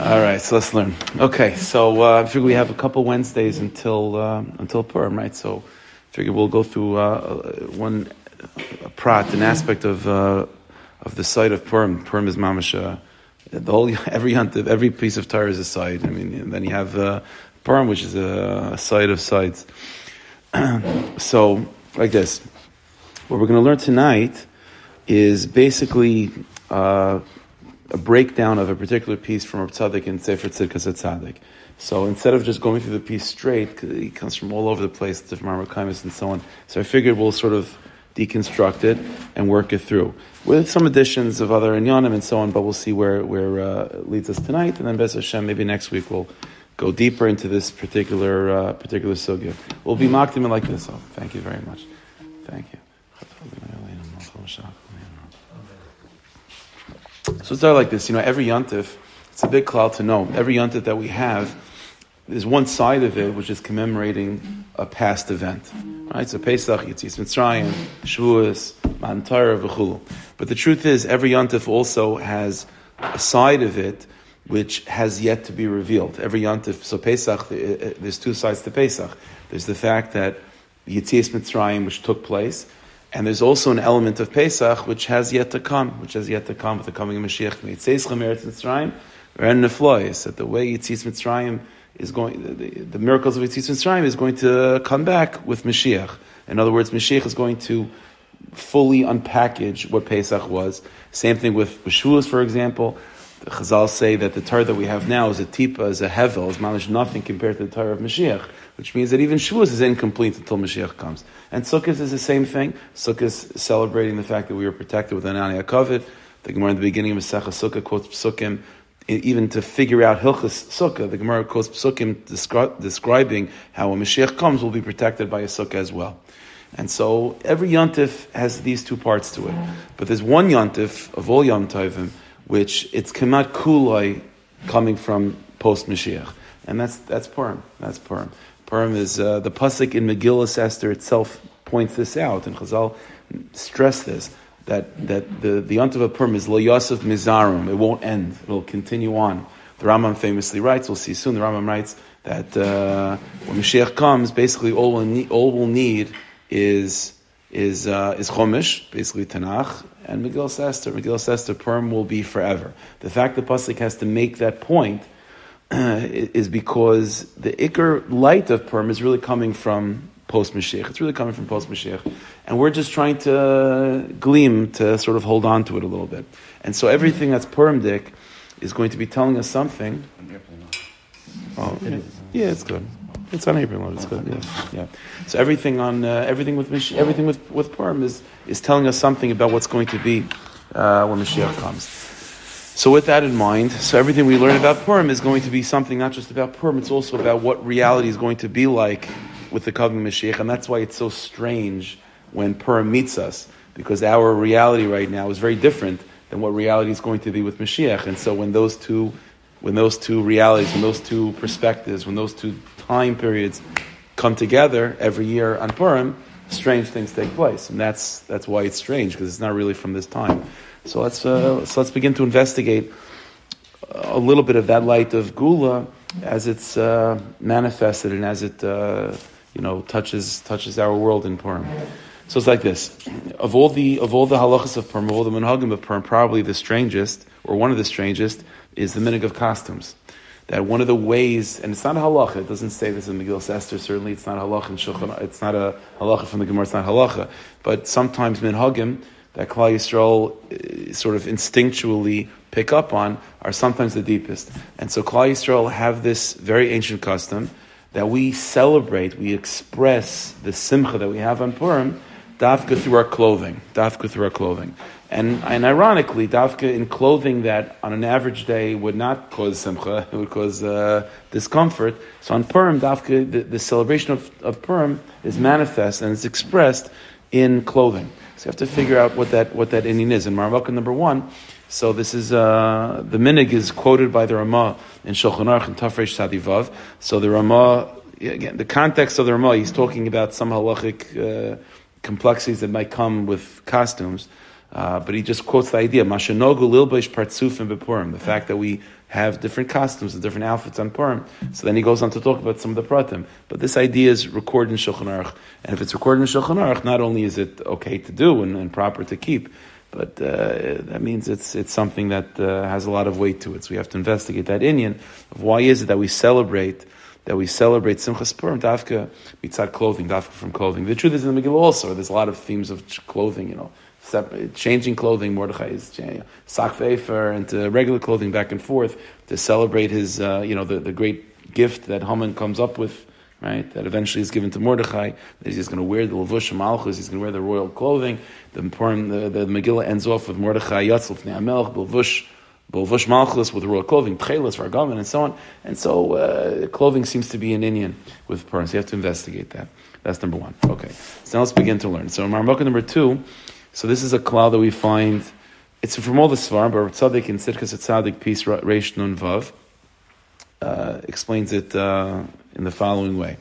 All right, so let's learn. Okay, so uh, I figure we have a couple Wednesdays until uh, until Purim, right? So I figure we'll go through uh, one prat, an aspect of uh, of the site of Purim. Purim is mamash. the whole every every piece of Torah is a side. I mean, then you have uh, Purim, which is a, side of sides. so, like this, what we're going to learn tonight is basically uh, a breakdown of a particular piece from Rav Tzaddik in Sefer Tzidkas Tzaddik. So instead of just going through the piece straight, it comes from all over the place, different Marmakaimis and so on. So I figured we'll sort of deconstruct it and work it through with some additions of other inyanim and so on. But we'll see where where uh, leads us tonight, and then Bez Hashem, maybe next week we'll go deeper into this particular uh, particular sugya. We'll be mocked him like this. Thank you very much. Thank you. So it's like this, you know, every yontif, it's a big cloud to know. Every yontif that we have, there's one side of it which is commemorating a past event. Right? So Pesach, Yitzis Mitzrayim, Shavuos, Matan Torah, V'chulu. But the truth is, every yontif also has a side of it which has yet to be revealed. Every yontif, so Pesach, uh, uh, there's two sides to Pesach. There's the fact that Yitzis Mitzrayim, which took place, and there's also an element of Pesach which has yet to come, which has yet to come with the coming of Mashiach. Yitzis Mitzrayim, and Neflois, that the way Yitzis Mitzrayim is going, the, the, miracles of Yitzis Mitzrayim is going to come back with Mashiach. In other words, Mashiach is going to fully unpackage what Pesach was. Same thing with Shavuos, for example. The Chazal say that the Torah that we have now is a tipa, is a hevel, is managed nothing compared to the Torah of Mashiach, which means that even Shavuos is incomplete until Mashiach comes. And Sukkot is the same thing. Sukkot is celebrating the fact that we were protected with an Aniyah The Gemara in the beginning of Masechah Sukkah quotes Psukim, even to figure out Hilchas Sukkah, the Gemara quotes Psukim descri- describing how when Mashiach comes, we'll be protected by a Sukkah as well. And so every Yontif has these two parts to it. But there's one Yontif of all Yom which it's Kemat Kulai coming from post Mashiach. And that's, that's Purim. That's Purim. Purim is uh, the pasuk in Megillah Esther itself points this out, and Chazal stress this that that the the Yontav of Purim is Yosef Mizarum. It won't end. It will continue on. The Rambam famously writes. We'll see soon. The Rambam writes that uh, when Mashiach comes, basically all we'll need, all we'll need is is uh, is Chumash, basically Tanakh, and Megillah Esther. Megillah Esther Purim will be forever. The fact that pasuk has to make that point is because the ikr light of Purim is really coming from post Mashiach. It's really coming from post Mashiach. And we're just trying to gleam to sort of hold on to it a little bit. And so everything that's Purim Dik is going to be telling us something. Oh, it yeah, it's good. It's on April. It's good. Yeah, yeah. So everything on uh, everything with Mash- everything with with Purim is is telling us something about what's going to be uh, when Mashiach comes. So with that in mind, so everything we learn about Purim is going to be something not just about Purim, it's also about what reality is going to be like with the coming Mashiach, and that's why it's so strange when Purim meets us, because our reality right now is very different than what reality is going to be with Mashiach. And so when those two, when those two realities, when those two perspectives, when those two time periods come together every year on Purim, strange things take place, and that's that's why it's strange because it's not really from this time. So let's, uh, so let's begin to investigate a little bit of that light of geula as it's uh, manifested and as it uh, you know touches touches our world in Purim. So it's like this: of all the of all the halachas of Purim, of all the minhagim of Purim, probably the strangest or one of the strangest is the minhag of costumes. That one of the ways, and it's not a halacha. It doesn't say this in Megillah Esther. Certainly, it's not a halacha in Shulchan. It's not a halacha from the Gemara. It's not halacha. But sometimes minhagim that Klal Yisrael uh, sort of instinctually pick up on are sometimes the deepest. And so Klal Yisrael have this very ancient custom that we celebrate, we express the simcha that we have on Purim, dafka through our clothing, dafka through our clothing. And, and ironically, dafka in clothing that on an average day would not cause simcha, it would cause uh, discomfort. So on Purim, dafka, the, the celebration of, of Purim is manifest and it's expressed in clothing. So you have to figure out what that what that inyan is. In Marvaka number one, so this is uh, the minig is quoted by the Ramah in Shulchan Aruch and Tafresh Sadivav. So the Ramah again, the context of the Ramah, he's talking about some halachic uh, complexities that might come with costumes. Uh, but he just quotes the idea, Mashanogu lilbesh partsufim bepurim, the fact that we have different costumes and different outfits on Purim. So then he goes on to talk about some of the pratim. But this idea is recorded in Shulchan Aruch. And if it's recorded in Shulchan Aruch, not only is it okay to do and, and proper to keep, but uh, that means it's it's something that uh, has a lot of weight to it. So we have to investigate that inyan of why is it that we celebrate that we celebrate Simchas Purim dafka mitzad clothing, dafka from clothing. The truth is in the Megillah also. There's a lot of themes of clothing. You know, separate, changing clothing. Mordechai is changing sak into regular clothing back and forth to celebrate his uh, you know the, the great gift that Haman comes up with right? That eventually is given to Mordechai. That he's going to wear the levush malchus. He's going to wear the royal clothing. The, the, the Megillah ends off with Mordechai Yatzl Ne'amelch levush levush malchus with royal clothing, tchelas for government, and so on. And so uh, clothing seems to be an inyan with Purim. So you have to investigate that. That's number one. Okay. So now let's begin to learn. So Marmukah number two. So this is a cloud that we find. It's from all the Svarim, but Tzaddik in Tzidkas Tzaddik, peace Reish Nun Vav, uh, explains it uh, in the following way.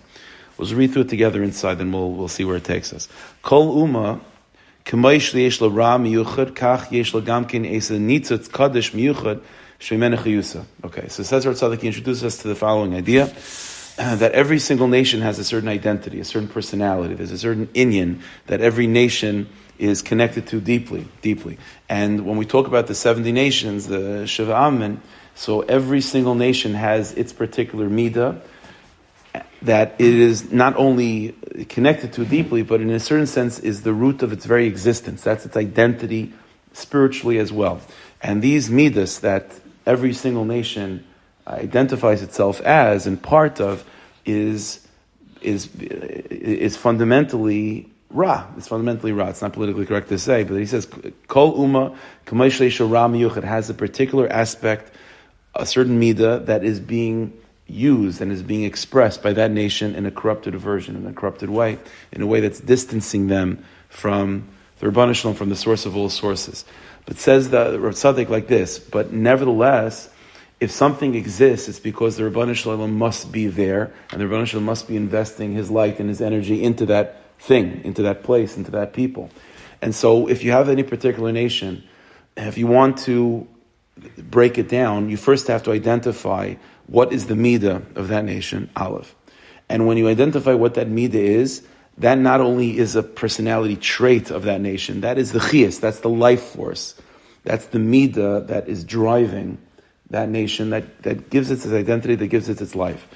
We'll read through it together inside, then we'll, we'll see where it takes us. Kol Uma, kach yesh gamkin Okay, so Cesar Tzaddik introduces us to the following idea. That every single nation has a certain identity, a certain personality. There's a certain inyan that every nation is connected to deeply, deeply. And when we talk about the 70 nations, the Shiva Amen, so every single nation has its particular midah, that it is not only connected to deeply, but in a certain sense is the root of its very existence. That's its identity spiritually as well. And these midas that every single nation identifies itself as and part of is is is fundamentally ra. It's fundamentally ra. It's not politically correct to say, but he says kol uma It has a particular aspect, a certain midah that is being used and is being expressed by that nation in a corrupted version, in a corrupted way, in a way that's distancing them from the Rabban from the source of all sources. But says the Rav like this, but nevertheless, if something exists, it's because the Rabban must be there, and the Rabban must be investing his light and his energy into that thing, into that place, into that people. And so if you have any particular nation, if you want to break it down, you first have to identify what is the midah of that nation, Aleph. And when you identify what that midah is, that not only is a personality trait of that nation, that is the chias, that's the life force. That's the midah that is driving that nation, that, that gives it its identity, that gives it its life.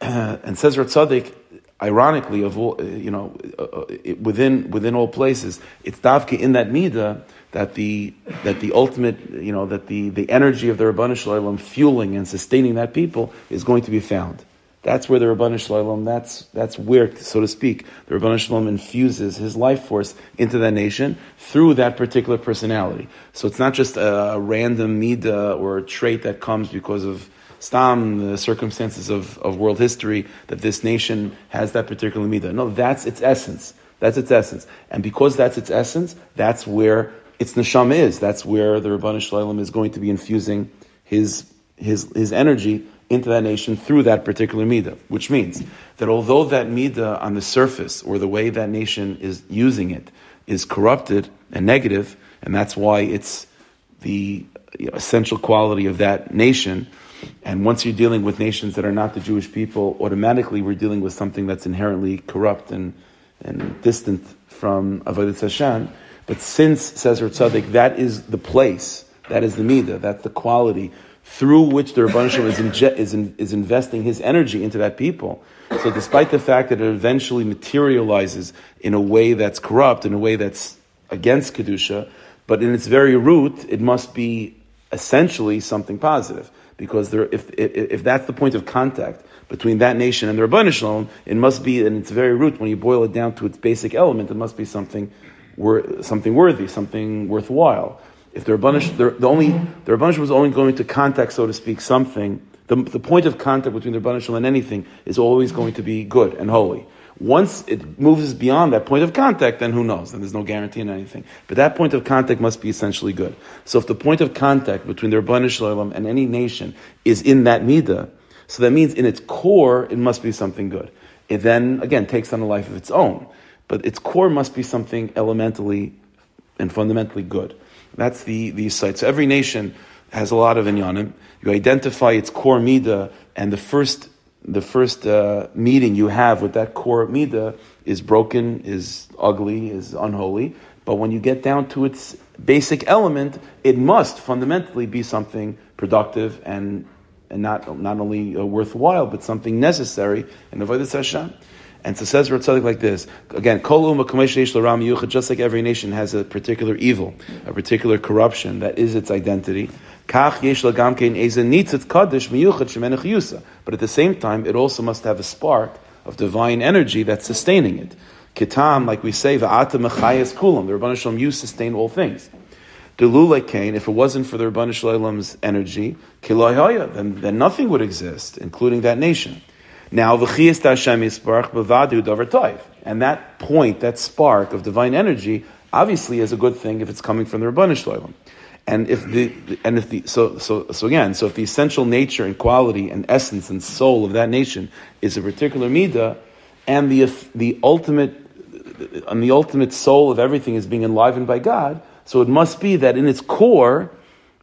Uh, and says Ratzadik, ironically, of all, you know, uh, uh within, within all places, it's davka in that midah that the that the ultimate, you know, that the, the energy of the Rabbanu Shalom fueling and sustaining that people is going to be found. That's where the Rabbanu Shalom, that's that's where, so to speak, the Rabbanu Shalom infuses his life force into that nation through that particular personality. So it's not just a random midah or a trait that comes because of stam, the circumstances of, of world history, that this nation has that particular midah. No, that's its essence. That's its essence. And because that's its essence, that's where its neshama is. That's where the Rabbanu Shalom is going to be infusing his, his, his energy into that nation through that particular midah, which means that although that midah on the surface or the way that nation is using it is corrupted and negative, and that's why it's the essential quality of that nation. And once you're dealing with nations that are not the Jewish people, automatically we're dealing with something that's inherently corrupt and, and distant from Avodah Hashem. But since, says Tzaddik, that is the place, that is the midah, that's the quality through which the Rabban is, inje- is, in, is investing his energy into that people. So despite the fact that it eventually materializes in a way that's corrupt, in a way that's against Kedusha, but in its very root, it must be essentially something positive. Because there, if, if, if that's the point of contact between that nation and the Rabban Shalom, it must be in its very root, when you boil it down to its basic element, it must be something wor- something worthy, something worthwhile. If the Rabbanish, the, the only the Rabbanish was only going to contact, so to speak, something. The, the point of contact between the Rabbanish and anything is always going to be good and holy. Once it moves beyond that point of contact, then who knows? Then there's no guarantee in anything. But that point of contact must be essentially good. So if the point of contact between the Rabbanish Shalom and any nation is in that midah, so that means in its core it must be something good. It then again takes on a life of its own but its core must be something elementally and fundamentally good. That's the, the site. So every nation has a lot of inyanim. You identify its core midah, and the first the first uh, meeting you have with that core midah is broken, is ugly, is unholy. But when you get down to its basic element, it must fundamentally be something productive and, and not, not only uh, worthwhile, but something necessary in the Avodah Hashem. And so says Ratzadik like this again, just like every nation has a particular evil, a particular corruption that is its identity. But at the same time, it also must have a spark of divine energy that's sustaining it. Kitam, like we say, va'ata mechayas kulam. The Rabban Shalom, you sustain all things. Delule kain, if it wasn't for the Rabban Shalom's energy, kiloyaya, then, then nothing would exist, including that nation. Now, v'chiyas Hashem yisparach b'vadu davar toiv. And that point, that spark of divine energy, obviously is a good thing if it's coming from the Rabban Shalom. And if the and if the so so so again, so if the essential nature and quality and essence and soul of that nation is a particular midah, and the the ultimate and the ultimate soul of everything is being enlivened by God, so it must be that in its core,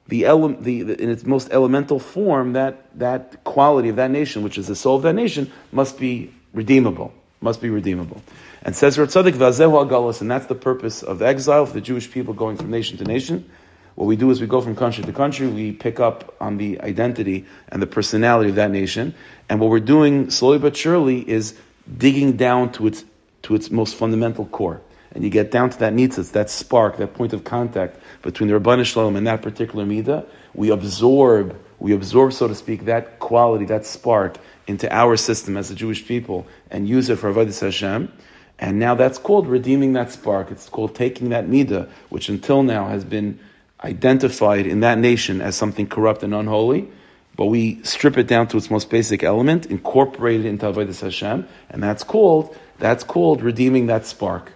the, ele- the, the, in its most elemental form, that that quality of that nation, which is the soul of that nation, must be redeemable. Must be redeemable. And says Ratzadik Vazehu and that's the purpose of exile for the Jewish people going from nation to nation what we do is we go from country to country, we pick up on the identity and the personality of that nation, and what we're doing slowly but surely is digging down to its to its most fundamental core. And you get down to that nitzitz, that spark, that point of contact between the Rabban Shalom and that particular midah. We absorb, we absorb, so to speak, that quality, that spark into our system as a Jewish people and use it for Avodah Hashem. And now that's called redeeming that spark. It's called taking that midah, which until now has been identified in that nation as something corrupt and unholy, but we strip it down to its most basic element, incorporate it into Avodah Hashem, and that's called that's called redeeming that spark.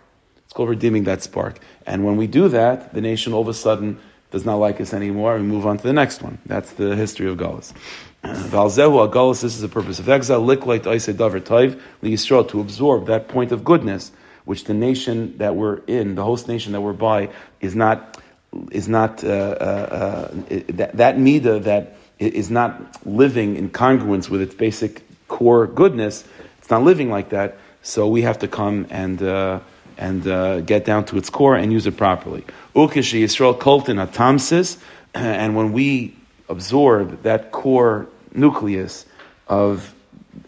It's called redeeming that spark. And when we do that, the nation all of a sudden does not like us anymore, we move on to the next one. That's the history of Galus. Valzehu Galus, this is the purpose of exile, liklait Aise Davar Taiv, Yisrael, to absorb that point of goodness, which the nation that we're in, the host nation that we're by, is not is not uh, uh, uh that, that midah that is not living in congruence with its basic core goodness. It's not living like that. So we have to come and uh, and uh, get down to its core and use it properly. Ukishi Yisrael Koltin Atamsis, and when we absorb that core nucleus of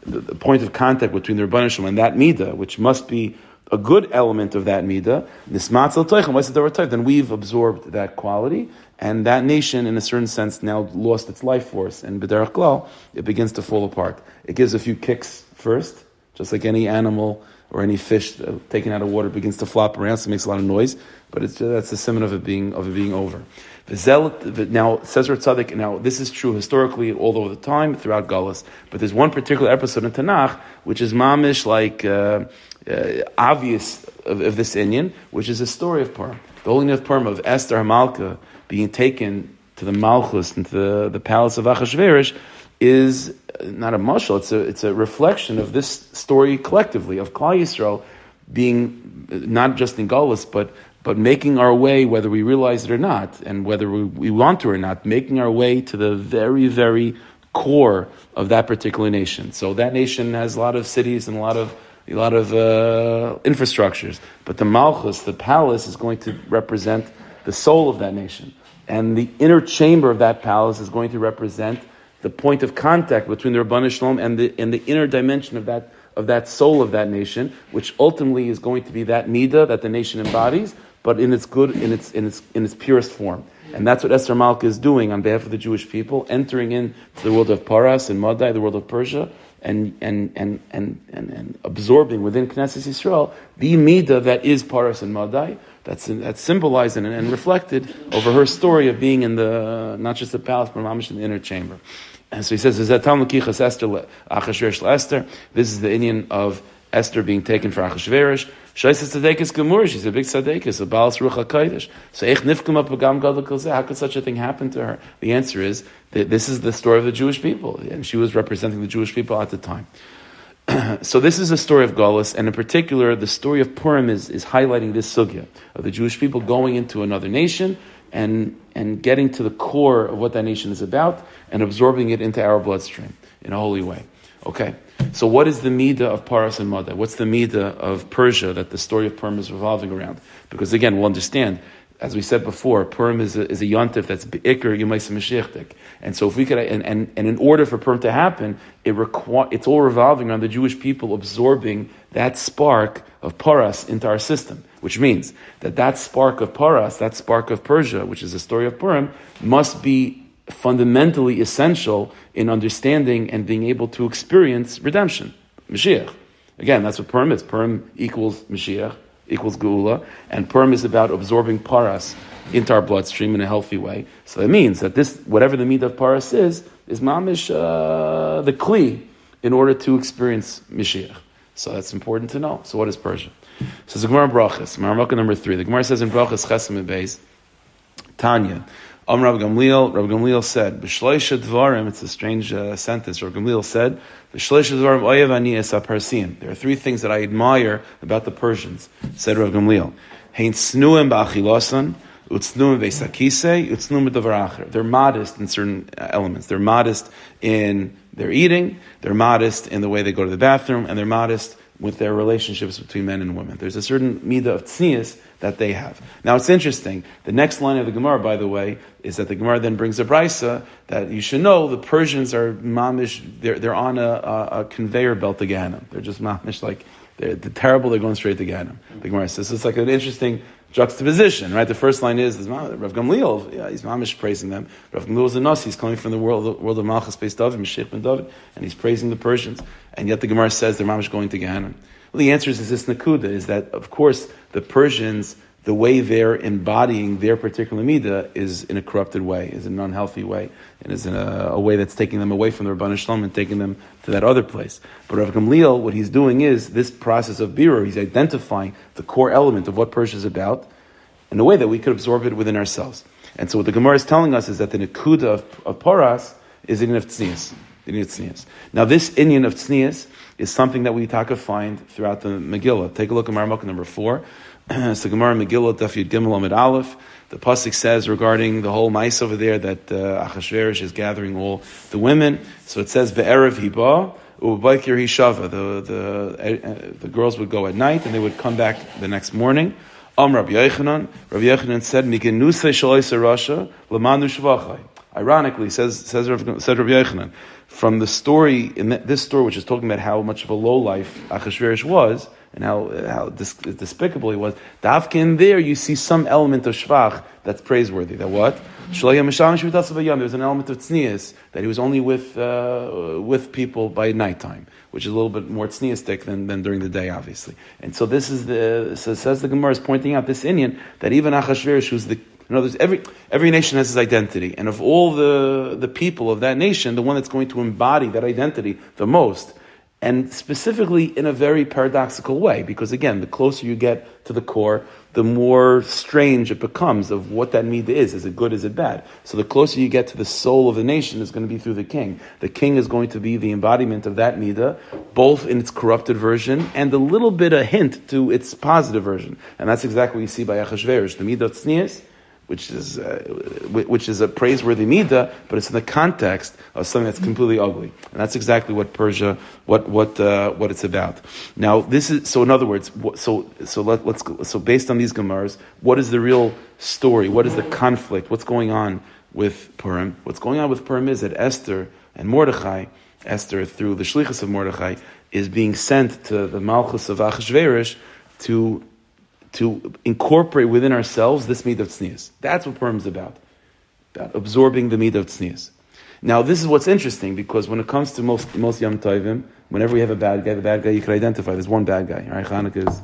the, point of contact between the Rabbanishim and that midah, which must be a good element of that midah, then we've absorbed that quality, and that nation, in a certain sense, now lost its life force, and b'derech klal, it begins to fall apart. It gives a few kicks first, just like any animal or any fish uh, taken out of water begins to flop around, so it makes a lot of noise, but it's, that's the symptom of it being of it being over. Now, says Tzaddik, now this is true historically all over the time throughout Gullus, but there's one particular episode in Tanakh which is mamish like uh, uh, obvious of, of, this inyan, which is a story of Purim. The holy of Purim of Esther Hamalka being taken to the Malchus and to the, the palace of Achashverosh is not a mushal, it's a, it's a reflection of this story collectively of Klal Yisrael being not just in Gullus, but but making our way, whether we realize it or not, and whether we, we, want to or not, making our way to the very, very core of that particular nation. So that nation has a lot of cities and a lot of a lot of uh, infrastructures, but the Malchus, the palace, is going to represent the soul of that nation, and the inner chamber of that palace is going to represent the point of contact between the Rabban Shalom and the and the inner dimension of that of that soul of that nation, which ultimately is going to be that midah that the nation embodies, but in its good, in its in its in its purest form. And that's what Esther Malka is doing on behalf of the Jewish people, entering into the world of Paras and Madai, the world of Persia, and and and and and, and absorbing within Knesset Yisrael the midah that is Paras and Madai. That's that's symbolized and, and reflected over her story of being in the not just the palace, but mamish in the inner chamber. And so he says? This is the inyan of Esther being taken for Achashverosh. Shaisa tzadekis gemur. She's a big tzadekis, a balas ruach hakodesh. So ich nifkum up agam gadol How could such a thing happen to her? The answer is that this is the story of the Jewish people, and she was representing the Jewish people at the time. so this is a story of Galus, and in particular, the story of Purim is, is highlighting this sugya of the Jewish people going into another nation and, and getting to the core of what that nation is about and absorbing it into our bloodstream in a holy way. Okay, so what is the midah of Paras and Mada? What's the midah of Persia that the story of Purim is revolving around? Because again, we'll understand as we said before, Purim is a, is a yontif that's Iker Yemaisa Mashiachdik. And so if we could, and, and, and in order for Purim to happen, it requ- it's all revolving around the Jewish people absorbing that spark of Paras into our system, which means that that spark of Paras, that spark of Persia, which is the story of Purim, must be fundamentally essential in understanding and being able to experience redemption, Mashiach. Again, that's what Purim is. Purim equals Mashiach equals geula, and Purim is about absorbing paras into our bloodstream in a healthy way. So that means that this, whatever the meat of paras is, is mamish uh, the kli in order to experience Mashiach. So that's important to know. So what is Persia? So the Gemara Brachas, Maramaka number three. The Gemara says in Brachas Chesem Beis, Tanya. Am Rav Gamliel, Rav Gamliel said, B'shleisha dvarim, it's a strange uh, sentence, Rav Gamliel said, B'shleisha dvarim oyev ani es There are three things that I admire about the Persians, said Rav Gamliel. Hein snuim b'davaracher. They're modest in certain uh, elements. They're modest in their eating, they're modest in the way they go to the bathroom, and they're modest with their relationships between men and women. There's a certain midah of tznius that they have. Now it's interesting. The next line of the Gemara, by the way, is that the Gemara then brings a brisa that you should know the Persians are mamish. They're, they're on a, a, a conveyor belt to Gehenna. They're just mamish like they're, they're, terrible. They're going straight to Gehenna. The Gemara says it's like an interesting juxtaposition, right? The first line is, is Rav Gamliel, yeah, he's mamish praising them. Rav Gamliel is a nasi. He's coming from the world, the world of Malchus, based David, Mashiach ben David, and he's praising the Persians. And yet the Gemara says they're mamish going to Gehenna. Well, the answer is, is this nakuda, is that, of course, the Persians, the way they're embodying their particular midah is in a corrupted way, is in an unhealthy way, and is in a, a way that's taking them away from the Rabban Shalom and taking them to that other place. But Rav Gamliel, what he's doing is this process of birur, he's identifying the core element of what Persia is about in a way that we could absorb it within ourselves. And so what the Gemara is telling us is that the nakuda of, of Paras is in of tznius. Now this inyan of tznius is something that we taka find throughout the Megillah. Take a look at Marmukah number four. so Gemara Megillah Daf Yud Gimel Amid Aleph. The pasuk says regarding the whole mice over there that uh, Achashverosh is gathering all the women. So it says Be'erev Hiba. Ubaikir Hishava. The the uh, the girls would go at night and they would come back the next morning. Am Rabbi Yechanan. Rabbi Yechanan said, "Mikenuse shaloisa Rasha lemanu shvachai." Ironically, says says said Rabbi Yechanan, from the story in this story, which is talking about how much of a low life Achashverosh was and how how despicable he was. Davkin there, you see some element of shvach that's praiseworthy. That what? There was an element of tznius that he was only with uh, with people by nighttime, which is a little bit more tzniistic than, than during the day, obviously. And so this is the so says the Gemara is pointing out this inyan that even Achashverosh, who's the in other words, every, every nation has its identity. And of all the, the people of that nation, the one that's going to embody that identity the most, and specifically in a very paradoxical way, because again, the closer you get to the core, the more strange it becomes of what that midah is. Is it good? Is it bad? So the closer you get to the soul of the nation is going to be through the king. The king is going to be the embodiment of that midah, both in its corrupted version and a little bit a hint to its positive version. And that's exactly what you see by Achashverosh. The midah of tznius which is uh, which is a praiseworthy midah, but it's in the context of something that's completely ugly, and that's exactly what Persia, what what uh, what it's about. Now, this is so. In other words, so so let, us so based on these gemaras, what is the real story? What is the conflict? What's going on with Purim? What's going on with Purim is that Esther and Mordechai, Esther through the shlichus of Mordechai, is being sent to the Malchus of Achashverosh to to incorporate within ourselves this meat of tznius. That's what Purim is about, about absorbing the meat of tznius. Now, this is what's interesting because when it comes to most most Yom Tovim, whenever we have a bad guy, the bad guy you can identify. There's one bad guy. Right? Chanukah is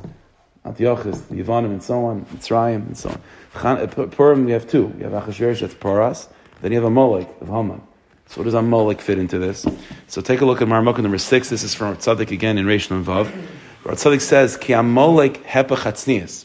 Antiochus, Yevanim, and so on, Mitzrayim, and so on. Chan- uh, Purim, we have two. You have Achashverosh, that's Paras. Then you have Amalek of Haman. So what does Amalek fit into this? So take a look at Marmukah number six. This is from Tzaddik again in Reish and Vav. Tzaddik says, Ki amolek.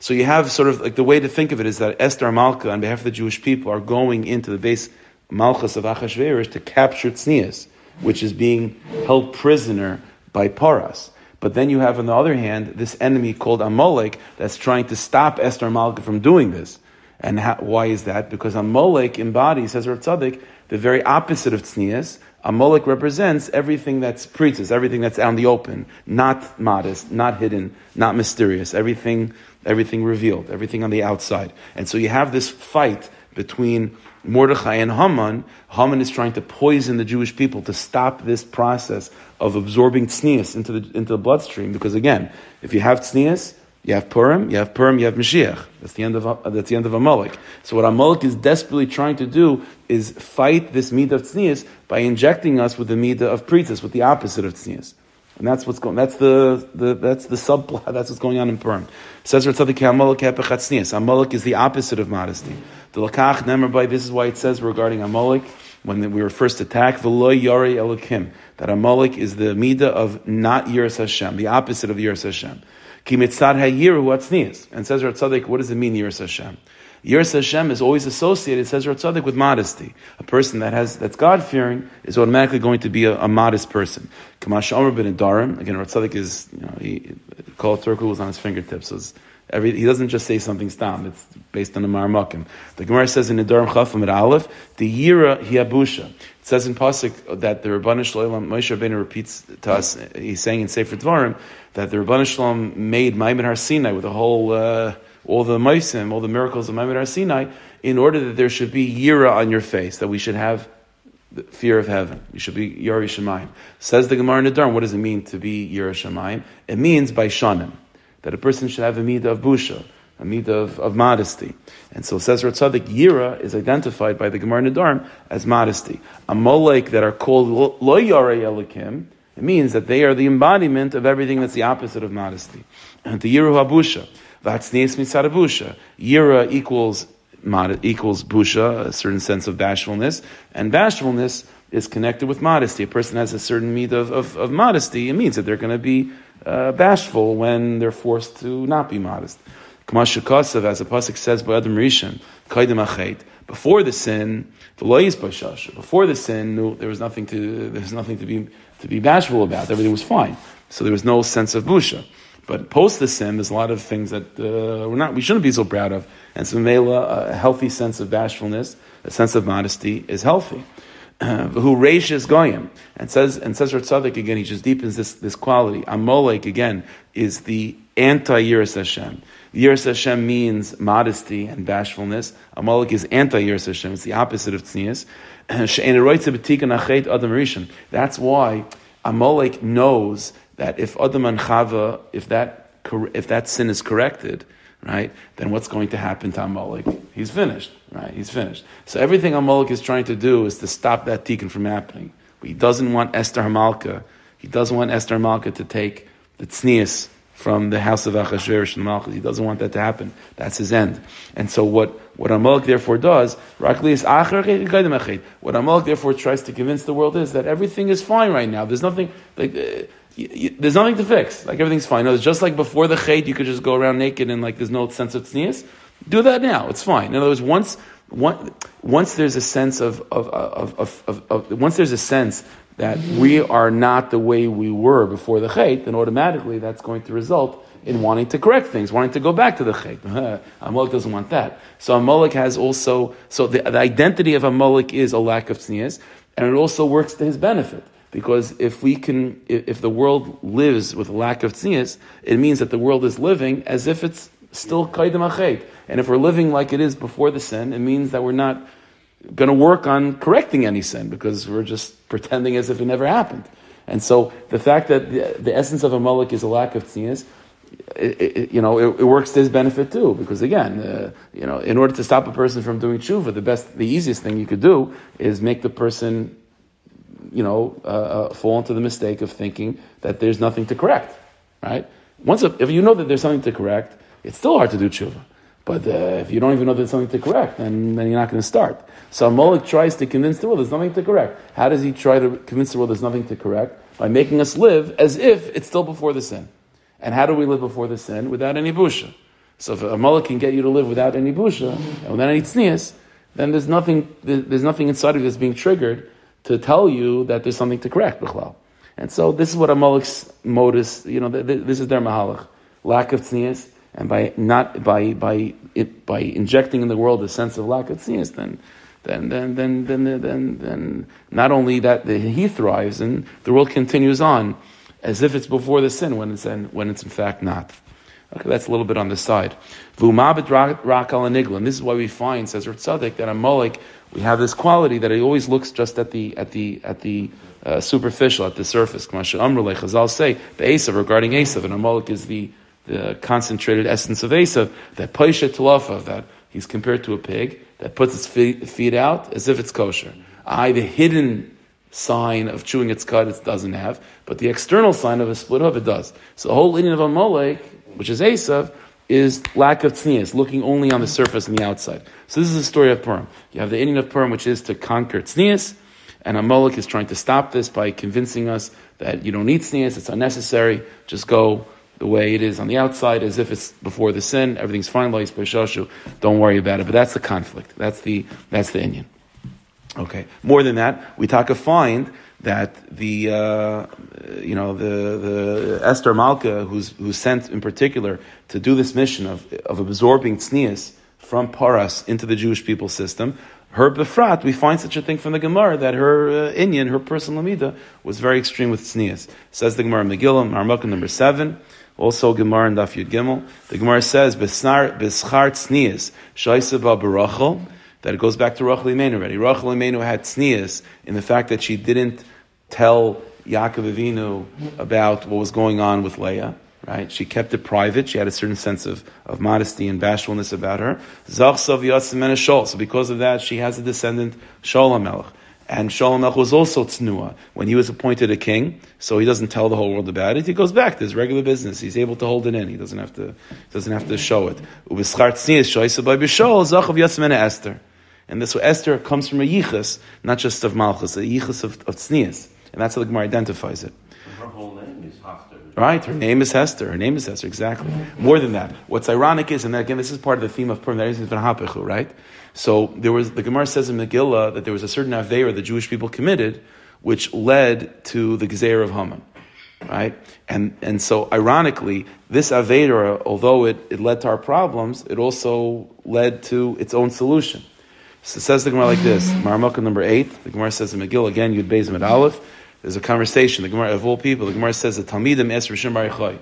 So you have sort of like the way to think of it is that Esther Malka, on behalf of the Jewish people, are going into the base Malchus of Achashverosh to capture tznias, which is being held prisoner by Paras. But then you have, on the other hand, this enemy called Amalek that's trying to stop Esther Malka from doing this. And why is that? Because Amalek embodies, says Rav Tzaddik, the very opposite of Tznias. Amalek represents everything that's preaches, everything that's out in the open, not modest, not hidden, not mysterious, everything, everything revealed, everything on the outside. And so you have this fight between Mordechai and Haman. Haman is trying to poison the Jewish people to stop this process of absorbing tznius into the, into the bloodstream. Because again, if you have tznius, you have Purim, you have Purim, you have Mashiach. That's the end of that's the end of Amalek. So what Amalek is desperately trying to do is fight this midah of tznius by injecting us with the midah of pritis, with the opposite of tznius. And that's what's going. That's the, the that's the subplot. That's what's going on in Purim. Says Ritzadik Amalek Amalek is the opposite of modesty. The lakach by this is why it says regarding Amalek when we were first attacked, v'loy yari elokim, that Amalek is the midah of not Yiras Hashem, the opposite of Yiras Hashem. Ki mitzad hayiru atznias. And says Ratzadik, what does it mean, Yiras Hashem? Yiras Hashem is always associated, says Ratzadik, with modesty. A person that has that's God fearing is automatically going to be a, a modest person. Kamash Omer ben Darim, again, Ratzadik is, you know, he, Kol Turku was on his fingertips. So every, he doesn't just say something stam, it's based on the Marmakim. The Gemara says in the Darim Chafam at Aleph, the Yira Hiabusha. It says in Pasuk that the Rabbanah Shalom, Moshe Rabbeinu repeats to us, he's saying in Sefer Dvarim, that the Rabbanah Shalom made Maimon Har Sinai with the whole, uh, all the Maisim, all the miracles of Maimon Har Sinai, in order that there should be Yira on your face, that we should have the fear of heaven. You should be Yari Shemaim. Says the Gemara Nadarm, what does it mean to be Yira Shemaim? It means by Shanim, that a person should have a midah of busha, a midah of, of modesty. And so says Ratzadik, Yira is identified by the Gemara Nadarm as modesty. Amalek that are called Lo Yare Elikim, it means that they are the embodiment of everything that's the opposite of modesty. And the Yiru Habusha, Vatznias Mitzarabusha. Yira equals equals busha, a certain sense of bashfulness, and bashfulness is connected with modesty. A person has a certain need of, of, of modesty, it means that they're going to be uh, bashful when they're forced to not be modest. Kamashikasav, as the pasuk says by Adam Rishon, before the sin, before the sin, there was nothing to there was nothing to be to be bashful about. Everything was fine, so there was no sense of busha. But post the sin, there's a lot of things that uh, we're not, we shouldn't be so proud of. And so, Mela, a healthy sense of bashfulness, a sense of modesty, is healthy. Who raises goyim and says and says Tzaddik again. He just deepens this this quality. Amalek again is the anti Yiras Hashem. Yiras Hashem means modesty and bashfulness. Amalek is anti Yiras Hashem. It's the opposite of tznius. That's why Amalek knows that if Adam and Chava, if that if that sin is corrected, right, then what's going to happen to Amalek? He's finished, right? He's finished. So everything Amalek is trying to do is to stop that tikkun from happening. He doesn't want Esther Hamalka. He doesn't want Esther Hamalka to take the tznius from the house of Achashverosh and Malchus. He doesn't want that to happen. That's his end. And so what, what Amalek therefore does, what Amalek therefore tries to convince the world is that everything is fine right now. There's nothing, like, uh, there's nothing to fix. Like everything's fine. No, it's just like before the chait, you could just go around naked and like there's no sense of tznius. Do that now. It's fine. In other words, once one, once there's a sense of, of, of, of, of once there's a sense that we are not the way we were before the chait, then automatically that's going to result in wanting to correct things, wanting to go back to the chait. Amalek doesn't want that. So Amalek has also, so the, the identity of Amalek is a lack of tznius, and it also works to his benefit. Because if we can, if the world lives with a lack of tznius, it means that the world is living as if it's still kaidim achet. And if we're living like it is before the sin, it means that we're not going to work on correcting any sin because we're just pretending as if it never happened. And so the fact that the, the essence of Amalek is a lack of tznius, you know, it, it, works to his benefit too. Because again, uh, you know, in order to stop a person from doing tshuva, the best, the easiest thing you could do is make the person you know, uh, uh, fall into the mistake of thinking that there's nothing to correct, right? Once, a, if you know that there's something to correct, it's still hard to do tshuva. But uh, if you don't even know there's something to correct, then, then you're not going to start. So Moloch tries to convince the world there's nothing to correct. How does he try to convince the world there's nothing to correct? By making us live as if it's still before the sin. And how do we live before the sin? Without any busha. So if Amalek can get you to live without any busha, and without any tznius, then there's nothing, there's nothing inside of you that's being triggered to tell you that there's something to correct. And so this is what Amalek's modus, you know, this is their mahalach. Lack of tznius, and by not by by it by injecting in the world a sense of lack of tznius, then then then then then then, then not only that he thrives and the world continues on as if it's before the sin when it's in, when it's in fact not. Okay, that's a little bit on the side. V'umabit rak al And this is why we find, says Ritzadik, that Amalek, we have this quality that he always looks just at the at the at the uh, superficial, at the surface. Kamasha Amrulech, Chazal say, the Esav regarding Esav, and Amalek is the the concentrated essence of Esav, that Paisha Tulafa, that he's compared to a pig, that puts its feet, out as if it's kosher. I, the hidden sign of chewing its cud, it doesn't have, but the external sign of a split hoof, it does. So the whole lineage of Amalek, which is Esav, is lack of tznius, looking only on the surface and the outside. So this is the story of Purim. You have the inyan of Purim, which is to conquer tznius, and Amalek is trying to stop this by convincing us that you don't need tznius, it's unnecessary, just go the way it is on the outside, as if it's before the sin, everything's fine, don't worry about it. But that's the conflict. That's the that's the inyan. Okay. More than that, we talk a find that the uh, you know the the Esther Malka, who's who's sent in particular to do this mission of of absorbing tznius from Paras into the Jewish people system. Her befrat, we find such a thing from the Gemara that her uh, inyan, her personal lamida, was very extreme with tznius. Says the Gemara Megillah, Marmukah number seven. Also, Gemara and Daf Yud Gimel. The Gemara says, "Besnar beschar tznius shaisaba barachel." That it goes back to Rachel Imenu already. Rachel Imenu had tznius in the fact that she didn't tell Yaakov Avinu about what was going on with Leah. Right? She kept it private. She had a certain sense of, of modesty and bashfulness about her. So because of that, she has a descendant, Shaul Melech. And Shaul was also tznuah when he was appointed a king, so he doesn't tell the whole world about it. He goes back to his regular business. He's able to hold it in. He doesn't have to doesn't have to show it. Esther. And this Esther comes from a yichus, not just of malchus, a yichus of, of. And that's how the Gemara identifies it. Her whole name is Hester. Right, her name is Hester. Her name is Hester, exactly. More than that. What's ironic is, and again, this is part of the theme of Purim, that is right? So there was the Gemara says in Megillah that there was a certain avera the Jewish people committed, which led to the Gezer of Haman, right? And and so ironically, this avera, although it, it led to our problems, it also led to its own solution. So it says the Gemara like this: Maramukah number eight. The Gemara says in Megillah again, Yud Beis Med Aleph. There's a conversation. The Gemara of all people, the Gemara says that Talmidim es Rishon Barichai.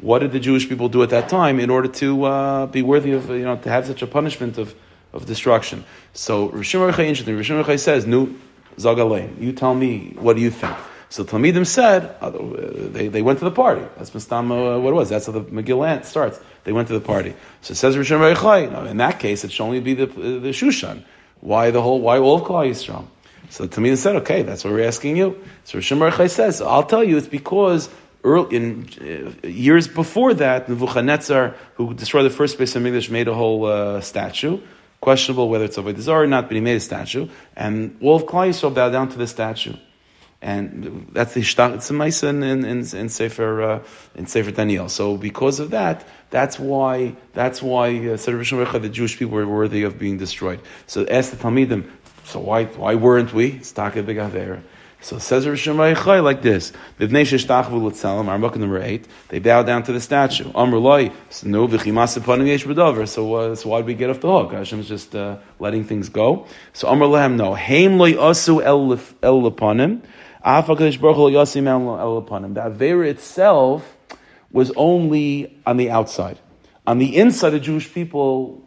What did the Jewish people do at that time in order to uh, be worthy of you know to have such a punishment of of destruction. So Rishon Rechai, interesting. Rishon Rechai says, "Nu zagalein." You tell me, what do you think? So Talmidim said uh, they, they went to the party. That's Mistam, uh, what it was. That's how the Megillah starts. They went to the party. So it says Rishon Rechai. Now, in that case, it should only be the, the Shushan. Why the whole? Why all of Klal Yisrael? So Talmidim said, "Okay, that's what we're asking you." So Rishon Rechai says, "I'll tell you. It's because." Early, in uh, years before that, Nebuchadnezzar, who destroyed the first base of English, made a whole uh, statue questionable whether it's a Zarah or not, but he made a statue, and all of Klal Yisrael bowed down to the statue. And that's the Hishtach, it's a Maisa in, in, in, in, Sefer, uh, in Sefer Daniel. So because of that, that's why, that's why, uh, the Jewish people were worthy of being destroyed. So ask the Talmidim, so why, why weren't we? So it says Rishon like this: book number eight. They bow down to the statue. Amr loy. So no v'chimas. So uh, so why do we get off the hook? Hashem's just uh, letting things go. So Amr lehem no. Haim loy asu el el lepanim. Afakadosh baruch hu yasim el lepanim. The avera itself was only on the outside. On the inside, the Jewish people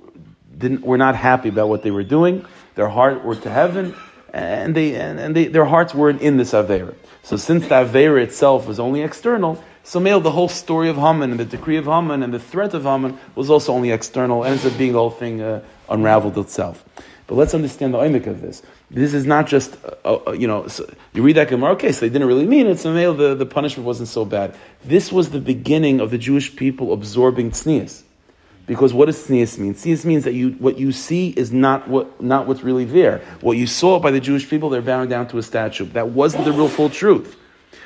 didn't were not happy about what they were doing. Their heart were to heaven and they and, and they, their hearts weren't in this avera. So since the avera itself was only external, so male the whole story of Haman and the decree of Haman and the threat of Haman was also only external, ends up being the whole thing uh, unraveled itself. But let's understand the oimik of this. This is not just, uh, uh, you know, so you read that Gemara, okay, so they didn't really mean it, so male the, the punishment wasn't so bad. This was the beginning of the Jewish people absorbing tznius. Because what does tznius mean? Tznius means that you, what you see is not, what, not what's really there. What you saw by the Jewish people, they're bowing down to a statue. That wasn't the real full truth.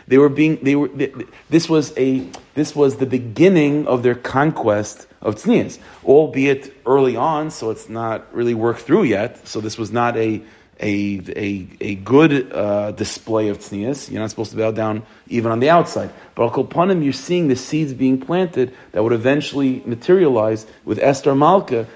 They were being, they were, they, this was a, this was the beginning of their conquest of tznius, albeit early on, so it's not really worked through yet. So this was not a, a, a, a good uh, display of tznius. You're not supposed to bow down even on the outside. But al kolpanim, you're seeing the seeds being planted that would eventually materialize with Esther Malka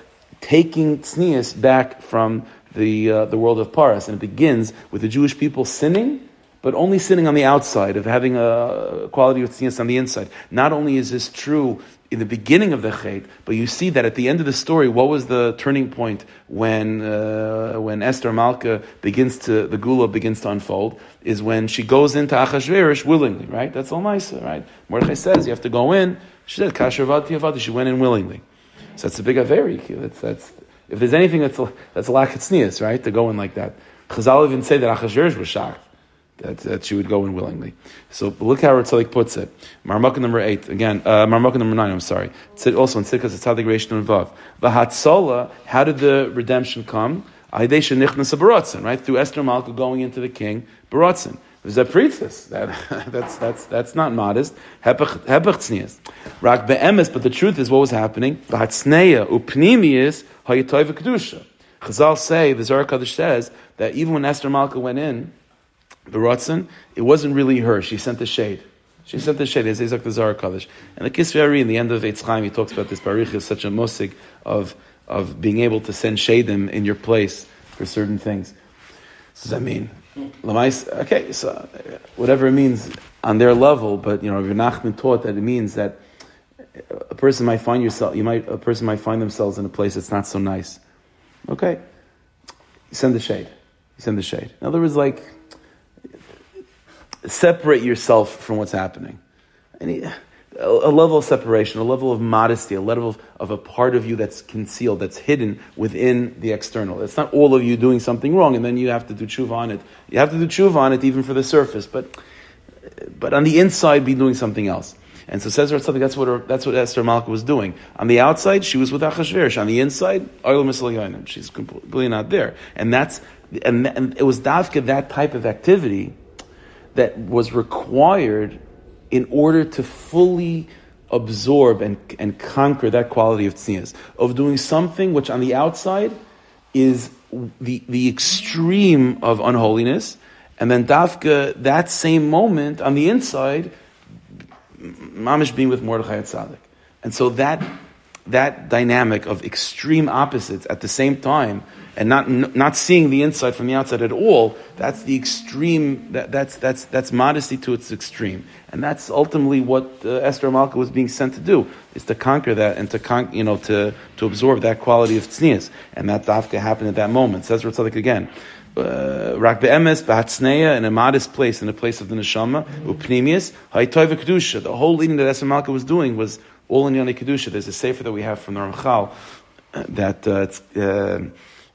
taking tznius back from the, uh, the world of Paras. And it begins with the Jewish people sinning, but only sinning on the outside, of having a quality of tznius on the inside. Not only is this true in the beginning of the Chet, but you see that at the end of the story, what was the turning point when uh, when Esther Malka begins to the Geula begins to unfold is when she goes into Achashverosh willingly, right? That's all nice, right? Mordechai says you have to go in. She said Kashavati Avati. She went in willingly. So that's a big averi. That's that's if there's anything that's that's a lack of tznius, right? To go in like that. Chazal even say that Achashverosh was shocked that, that she would go in willingly. So look how Ritzik puts it. Marmukah number eight, again, uh, number nine, I'm sorry. It's also in Tzidkas, it's Tzadik Reish Vav. Vahatzola, how did the redemption come? Aydesha Nichnas Baratzin, right? Through Esther Malka going into the king, Baratzin. Zapritzis. That, that's, that's, that's not modest. Hebech Rak be'emes, but the truth is what was happening. B'hatzneya upnimius hayatoiv kedusha. Chazal say, the Zohar Kaddish says, that even when Esther Malka went in, the Ratzin, it wasn't really her. She sent the shade. She sent the shade. It's Isaac the Zohar Kaddish. And the Kisveri, in the end of Eitz Chaim, he talks about this. Baruch is such a musig of, of being able to send shadim in your place for certain things. What does that mean? Okay, so whatever it means on their level, but you know, Rabbi Nachman taught that it means that a person might find yourself, you might, a person might find themselves in a place that's not so nice. Okay, you send the shade. You send the shade. In other words, like separate yourself from what's happening. a, level of separation, a level of modesty, a level of, of, a part of you that's concealed, that's hidden within the external. It's not all of you doing something wrong, and then you have to do tshuva on it. You have to do tshuva on it even for the surface, but but on the inside, be doing something else. And so says something. That's what that's what Esther Malka was doing. On the outside, she was with Achashverosh. On the inside, She's completely not there. And that's and, and it was Davka that type of activity that was required in order to fully absorb and, and conquer that quality of tznius, of doing something which on the outside is the, the extreme of unholiness, and then dafka, that same moment on the inside, mamish being with Mordechai and Tzaddik. And so that, that dynamic of extreme opposites at the same time and not not seeing the inside from the outside at all, that's the extreme. That, that's that's that's modesty to its extreme, and that's ultimately what uh, Esther Malka was being sent to do: is to conquer that and to con- you know to to absorb that quality of tznius, and that dafka happened at that moment. Says Ritzadik again. Uh, rak be'emes b'hatzneya in a modest place, in a place of the neshama, upnimius, ha'itoy kedusha. The whole leading that Esther Malka was doing was all in Yoni Kedusha. There's a sefer that we have from the Ramchal uh, that uh, it's, uh,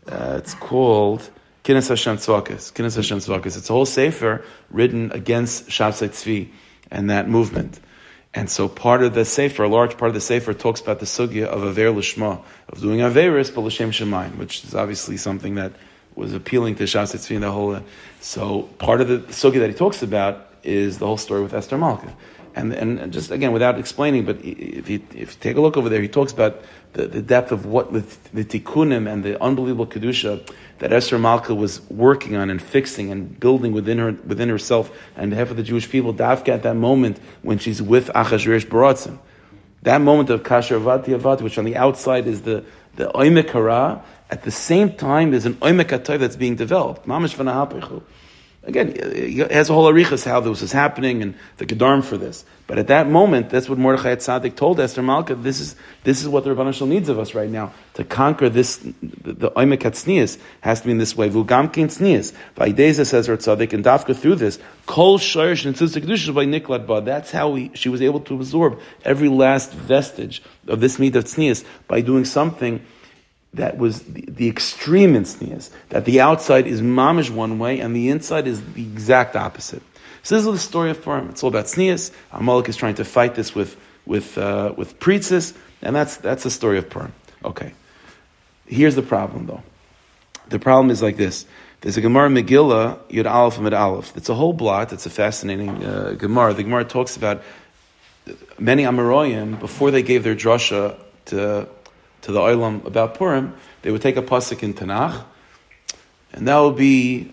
uh, it's called Kinnis Hashem Tzvakis. Kinnis Hashem Tzvakis. It's a whole sefer written against Shabsai Tzvi and that movement. And so part of the sefer, a large part of the sefer, talks about the sugya of aver lishma, of doing averis but l'shem shemaim, which is obviously something that was appealing to Shabsai Tzvi and the whole. So part of the sugya that he talks about is the whole story with Esther Malka. And, and just again, without explaining, but if you, if you take a look over there, he talks about the, the depth of what the, the tikkunim and the unbelievable kedusha that Esther Malka was working on and fixing and building within her within herself and half of the Jewish people. Dafka at that moment when she's with Achashverosh Baratzin, that moment of kasher avati avati, which on the outside is the the oimek hara, at the same time there's an oimek that's being developed. Mamish v'nahapechu. Again, it has a whole arichas how this is happening and the gedarm for this. But at that moment, that's what Mordechai Tzaddik told Esther Malka. This is this is what the Rebbeinu Shalom needs of us right now to conquer this. The oimek tznius has to be in this way. Vugamkin tznius. Vaideza says her Tzaddik and Dafka through this. Kol shorish and kedusha by niklat ba. That's how we, she was able to absorb every last vestige of this meat of tznius by doing something that was the, the extreme in tznius, that the outside is mamish one way and the inside is the exact opposite. So this is the story of Purim. It's all about tznius. Amalek is trying to fight this with with uh, with pritzis, and that's that's the story of Purim. Okay, here's the problem though. The problem is like this. There's a Gemara Megillah Yud Aleph and Aleph. It's a whole blot. It's a fascinating uh, Gemara. The Gemara talks about many Amoraim before they gave their drasha to to the Olam about Purim, they would take a pasuk in Tanakh, and that would be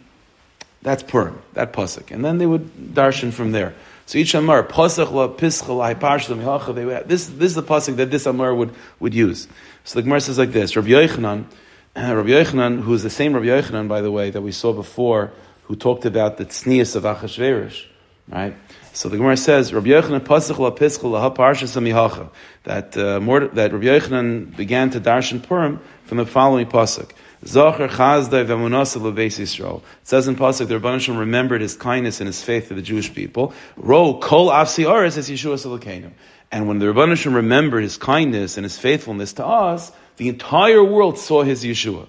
that's Purim, that pasuk, and then they would darshan from there. So each Amar, pasuk la pischa la mihacha, they would, this this is the pasuk that this Amar would would use. So the Gemara says like this: Rabbi Yochanan, Rabbi Yochanan, who is the same Rabbi Yochanan, by the way, that we saw before, who talked about the tznius of Achashverosh, right? So the Gemara says, Rabbi Yochanan pasach la pischa la samihacha, that uh, more that Rabbi Yochanan began to darshan Purim from the following pasuk. Zocher chazdai v'amunasa lebeis Yisrael. It says in pasuk, the Rebbeinu remembered his kindness and his faith to the Jewish people. Ro kol afsi aris as Yeshua Salakenu. And when the Rebbeinu remembered his kindness and his faithfulness to us, the entire world saw his Yeshua.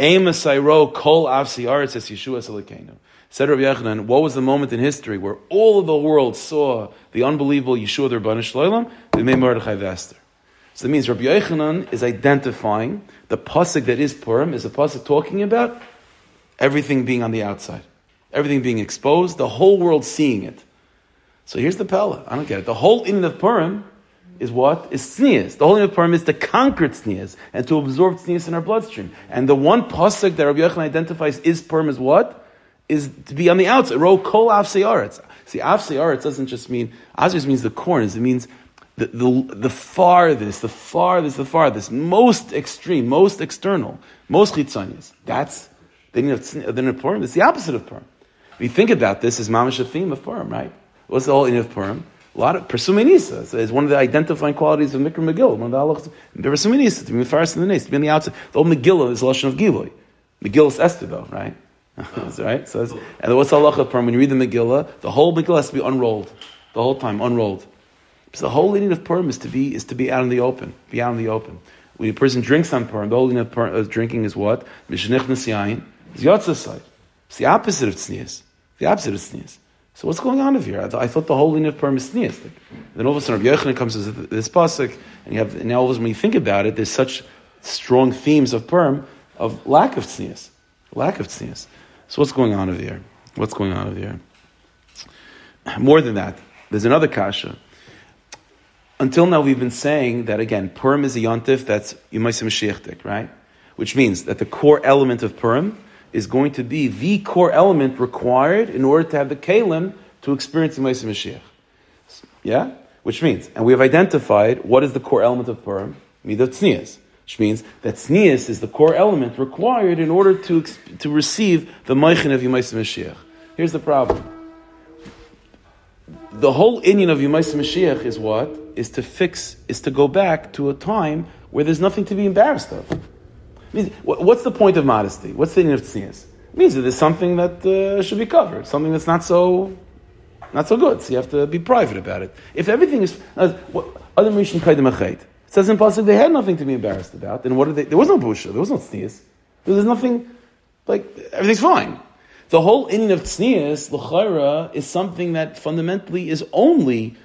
Amos kol afsi aris as Yeshua Salakenu. Said Rabbi Yochanan, what was the moment in history where all of the world saw the unbelievable Yeshua the Rebbeinu Shloim? They made Mordechai Vester. So that means Rabbi Yochanan is identifying the pasuk that is Purim is a pasuk talking about everything being on the outside, everything being exposed, the whole world seeing it. So here's the Pella. I don't get it. The whole in of Purim is what? Is tznias. The whole in of Purim is to conquer tznias and to absorb tznias in our bloodstream. And the one pasuk that Rabbi Yochanan identifies is Purim is what? Is to be on the outside. Ro kol See, av doesn't just mean, av means the corners. It means the, the, the farthest, the farthest, the farthest, most extreme, most external, most chitzanias. That's the need of Purim. It's the opposite of Purim. If you think about this, is mamish a theme of Purim, right? What's the whole in of Purim? A lot of persuminisa is one of the identifying qualities of Mikra Megillah. One of the halachas, persuminisa to be the first in the nest, to be on the outside. The whole Megillah is the lashon of Giloi. Megillah is Esther, though, right? Right. So, and what's halacha Purim? When you read the Megillah, the whole Megillah has to be unrolled, the whole time unrolled. So the whole meaning of Purim is to be is to be out in the open, be out in the open. When a person drinks on Purim, the whole meaning of, Purim, of drinking is what? Mishnich Nasiyayin is Yotzasai. It's the opposite of tznius. The opposite of tznius. So what's going on over here? I, th- I thought the whole meaning of Purim is tznius. Then all of a sudden, Rabbi Yochanan comes to this pasuk, and you have and now all of a sudden when you think about it, there's such strong themes of Purim of lack of tznius, lack of tznius. So what's going on over here? What's going on over here? More than that, there's another kasha until now, we've been saying that again, Purim is a yontif that's Yemaisim Mashiachtik, right? Which means that the core element of Purim is going to be the core element required in order to have the Kalim to experience Yemaisim Mashiach. Yeah? Which means, and we have identified what is the core element of Purim, Midat Tznias, which means that Tznias is the core element required in order to, to receive the Meichin of Yemaisim Mashiach. Here's the problem the whole inyan of Yemais Mashiach is what? Is to fix, is to go back to a time where there's nothing to be embarrassed of. means, what's the point of modesty? What's the inyan of Tznias? It means that there's something that uh, should be covered, something that's not so, not so good. So you have to be private about it. If everything is, uh, other Mishin Kaidim it says in Pasuk they had nothing to be embarrassed about. Then what did they, there was no Busha, there was no Tznias. There's nothing, like, everything's fine. The whole inyan of tznius, l'chayra, is something that fundamentally is only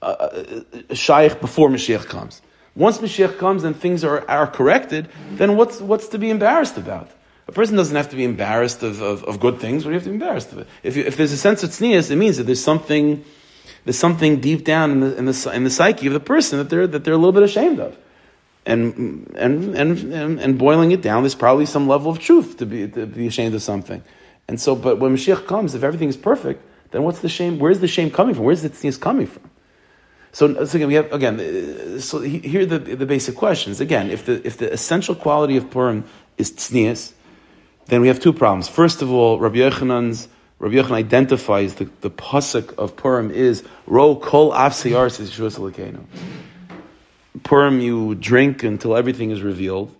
uh, uh, shaykh before Mashiach comes. Once Mashiach comes and things are, are corrected, then what's, what's to be embarrassed about? A person doesn't have to be embarrassed of, of, of good things. What do you have to be embarrassed of? It? If, you, if there's a sense of tznius, it means that there's something, there's something deep down in the, in the, in the psyche of the person that they're, that they're a little bit ashamed of. And, and, and, and, and boiling it down, there's probably some level of truth to be, to be ashamed of something. And so, but when Mashiach comes, if everything is perfect, then what's the shame? Where's the shame coming from? Where's the tznius coming from? So, so again, we have again. So here are the, the basic questions. Again, if the if the essential quality of Purim is tznius, then we have two problems. First of all, Rabbi Yochanan's Rabbi Yochanan identifies the, the pasuk of Purim is ro kol av seyar Purim, you drink until everything is revealed.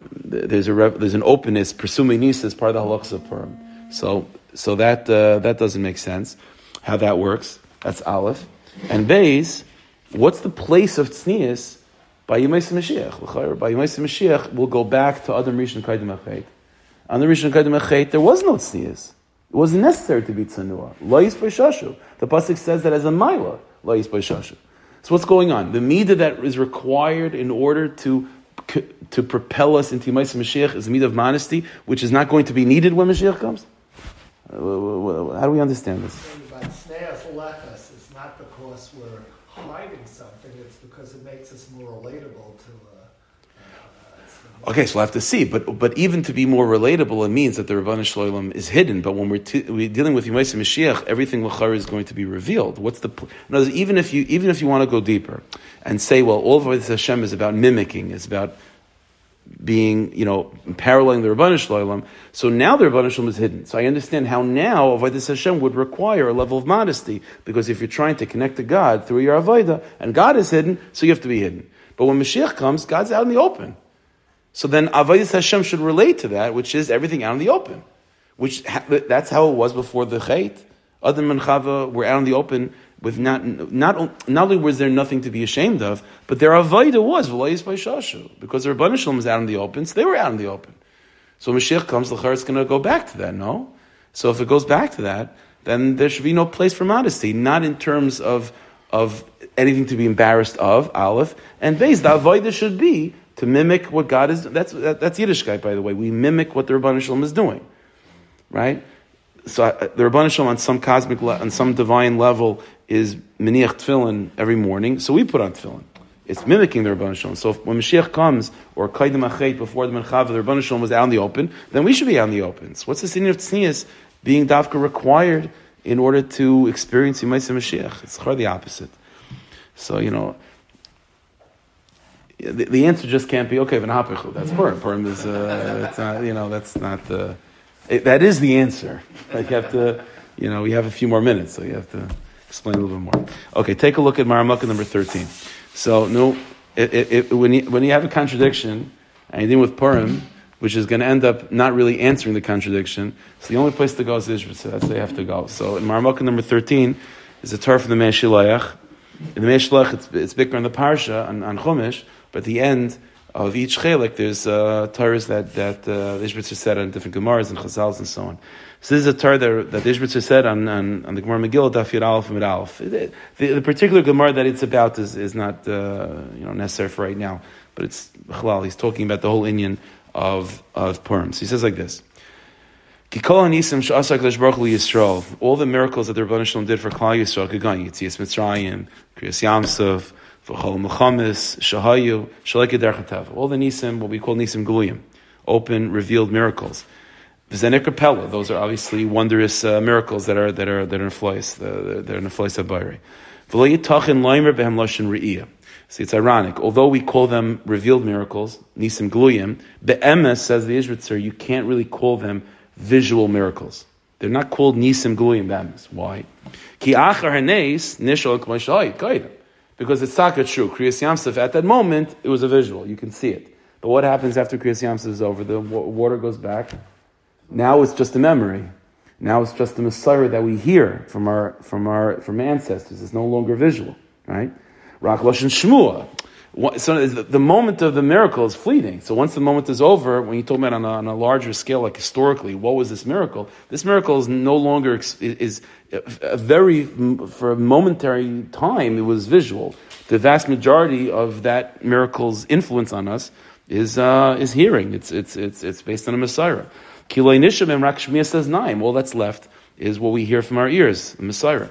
There's a there's an openness, pursuing as part of the halachas of Purim. So, so that, uh, that doesn't make sense, how that works. That's Aleph. And Beis, what's the place of Tznius by Yemais Mashiach? By Yemais Mashiach, we'll go back to Adam Rishon Kaidim Achet. On the Rishon Kaidim Achet, there was no Tznius. It wasn't necessary to be Tzanua. Lois B'Shashu. The Pasuk says that as a Maila, Lois B'Shashu. So what's going on? The midah that is required in order to to propel us into Yemais Mashiach is the midah of modesty, which is not going to be needed when Mashiach comes. How do we understand this? It's not because we're hiding something, it's because it makes us more relatable uh, uh, Okay, so we'll have to see. But but even to be more relatable, it means that the Rabbanu Shloim is hidden. But when we're, t- we're dealing with Yemais Mashiach, everything Lachar is going to be revealed. What's the words, even if you even if you want to go deeper and say, well, all of this Hashem is about mimicking, is about being, you know, paralleling the Rabbanu Shloim. So now the Rabbanu Shloim is hidden. So I understand how now Avodah Hashem would require a level of modesty because if you're trying to connect to God through your Avodah and God is hidden, so you have to be hidden. But when Mashiach comes, God's out in the open. So then Avodah Hashem should relate to that, which is everything out in the open. Which that's how it was before the Chait. Adam and Chava were out in the open with not not not only was there nothing to be ashamed of, but their avodah was by shashu because their Rebbeinu was out in the open, so they were out in the open. So Mashiach comes, the is going to go back to that. No, so if it goes back to that, then there should be no place for modesty, not in terms of of anything to be embarrassed of. Aleph and base the avodah should be to mimic what God is. That's that, that's Yiddishkeit, by the way. We mimic what the Rebbeinu Shalom is doing, right? So uh, the Rebbeinu Shalom on some cosmic, le- on some divine level, is meniach tefillin every morning. So we put on tefillin. It's mimicking the Rebbeinu Shalom. So if, when Mashiach comes, or Kaidim Achet before the Menchav, the Rebbeinu Shalom was out in the open, then we should be out in the open. So what's the sin of tznius being dafka required in order to experience Yemaisa Mashiach? It's the opposite. So you know, the, the, answer just can't be okay. V'nahapichu. That's Purim. Purim is uh, it's not. You know, that's not the. It, that is the answer. Like you have to. You know, we have a few more minutes, so you have to explain a little bit more. Okay, take a look at Maramaka number thirteen. So no, it, it, when you when you have a contradiction and you're dealing with Purim, which is going to end up not really answering the contradiction, so the only place to go is Israel. So that's where you have to go. So in Maramaka number thirteen is a Torah from the Mei HaShiloach. In the Mei HaShiloach, it's, it's bigger on the Parsha on, on Chumash. But at the end of each chelik, there's uh, Torahs that that uh, Ishbitzer said on different Gemaras and Chazals and so on. So this is a Torah that, that Ishbitzer said on, on, on the Gemara Megillah, Daf Yud Aleph and Aleph. The, particular Gemara that it's about is, is not uh, you know necessary for right now, but it's Chalal. He's talking about the whole inyan of of Purim. So he says like this. All the miracles that the Rebbeinu did for Klal Yisrael, Yitzias Mitzrayim, Kriyas Yamsov, V'chol Mechamis, Shahayu, Shaleked Derchatav. All the Nisim, what we call Nisim Guluyim, open, revealed miracles. V'zenek Kapella, those are obviously wondrous uh, miracles that are, that are, that are in Flois, that are in Flois Abayri. V'lo yitachin behem loshin. See, it's ironic. Although we call them revealed miracles, Nisim Gluyim, Be'emes, says the Ishbitzer, you can't really call them visual miracles. They're not called Nisim Gluyim Be'emes. Why? Ki achar hanes, nishol k'mashayit, because it's taka true. Kriyas Yamsuf, at that moment, it was a visual. You can see it. But what happens after Kriyas Yamsuf is over? The water goes back. Now it's just a memory. Now it's just a Messiah that we hear from our, from our, from ancestors. It's no longer visual, right? Rak Lashon Shmua. So the moment of the miracle is fleeting. So once the moment is over, when you talk about on a, on a larger scale, like historically, what was this miracle? This miracle is no longer is a very for a momentary time. It was visual. The vast majority of that miracle's influence on us is uh, is hearing. It's it's it's it's based on a Messiah. Kiloi nisham and Rakshmiya says nine. All that's left is what we hear from our ears, the Messiah.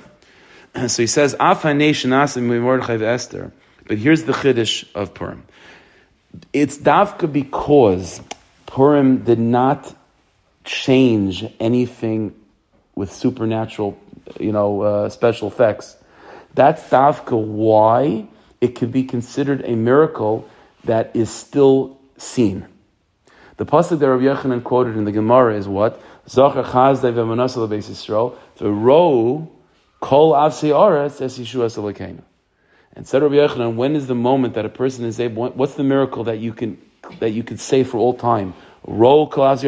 So he says, Afanei Shanasim Mordechai Esther. But here's the chiddush of Purim. It's davka because Purim did not change anything with supernatural, you know, uh, special effects. That's davka why it could be considered a miracle that is still seen. The pasuk that Rabbi Yochanan quoted in the Gemara is what? Zachar chazdei v'manasal Yisrael, the row kol avsei aretz es Yeshua. And said Rabbi Yochanan, when is the moment that a person is able? What's the miracle that you can that you can say for all time? Roll That's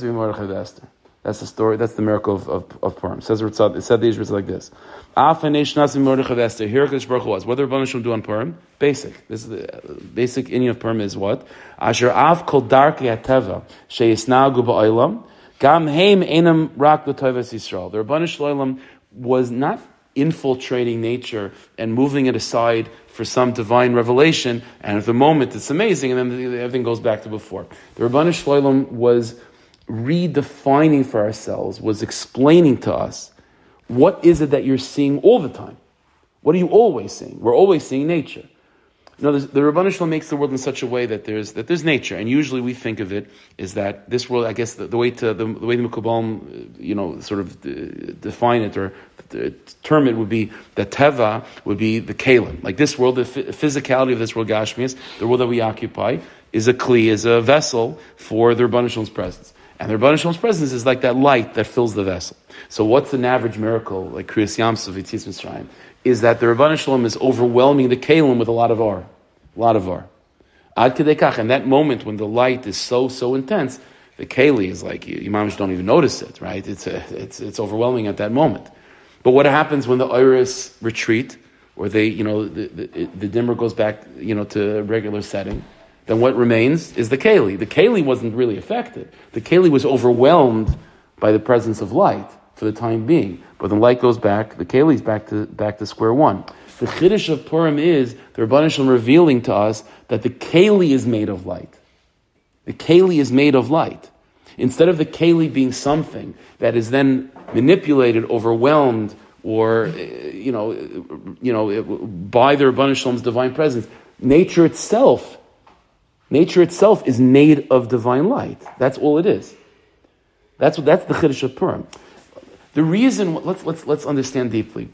the Esther. That's the story. That's the miracle of of, of Purim. It says it said the Israelites like this. Here Hakadosh Baruch was. What did Shalom do on Purim? Basic. This is the basic inyan of Purim is what? Asher av kol darki ateva sheyisnagu ba'olam gam heim enam rak l'toivas Yisrael. The Rabban Shalom was not infiltrating nature and moving it aside for some divine revelation, and at the moment it's amazing, and then everything goes back to before. The Rabbanu Shloim was redefining for ourselves, was explaining to us what is it that you're seeing all the time? What are you always seeing? We're always seeing nature. No, the Rabbanu Shalom makes the world in such a way that there's that there's nature, and usually we think of it is that this world. I guess the, the way to the, the way the Mekubalim, you know, sort of uh, define it or term it would be that teva would be the kalim. Like this world, the physicality of this world, Gashmias, the world that we occupy, is a kli, is a vessel for the Rabbanu Shalom's presence. And the Rabbanu Shalom's presence is like that light that fills the vessel. So what's an average miracle, like Kriyas Yamsov, Yitzis Mitzrayim? Is that the Rabban Shalom is overwhelming the Kalim with a lot of R. A lot of R. Ad Kedekach, and that moment when the light is so, so intense, the Kali is like, imams don't even notice it, right? It's, a, it's, it's overwhelming at that moment. But what happens when the iris retreat, or they, you know, the, the, the dimmer goes back, you know, to a regular setting, then what remains is the Kali. The Kali wasn't really affected. The Kali was overwhelmed by the presence of light for the time being. But the light goes back, the Keli is back to, back to square one. The Chiddush of Purim is the Rabban Shalom revealing to us that the Keli is made of light. The Keli is made of light. Instead of the Keli being something that is then manipulated, overwhelmed, or eh, you know, eh, you know, eh, by the Rabban Shalom's divine presence, nature itself, nature itself is made of divine light. That's all it is. That's what that's the Chiddush of Purim. The reason, let's, let's, let's understand deeply.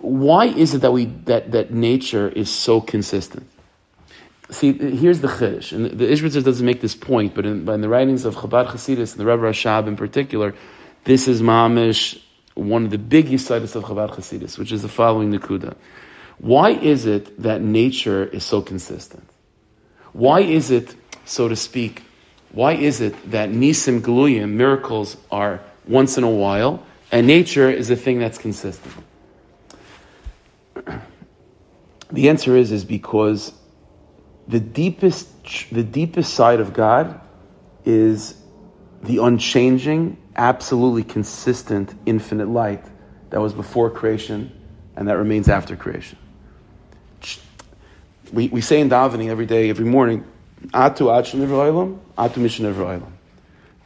Why is it that, we, that, that nature is so consistent? See, here's the chiddush, and the Ishbitzer doesn't make this point, but in, in the writings of Chabad Hasidus and the Rebbe Rashab in particular, this is mamish one of the big yisaidus of Chabad Hasidus, which is the following Nakuda. Why is it that nature is so consistent? Why is it, so to speak, why is it that nisim galuyim, miracles, are once in a while, and nature is a thing that's consistent. The answer is is because the deepest the deepest side of God is the unchanging, absolutely consistent, infinite light that was before creation and that remains after creation. We, we say in davening every day, every morning, Atu Atu Atu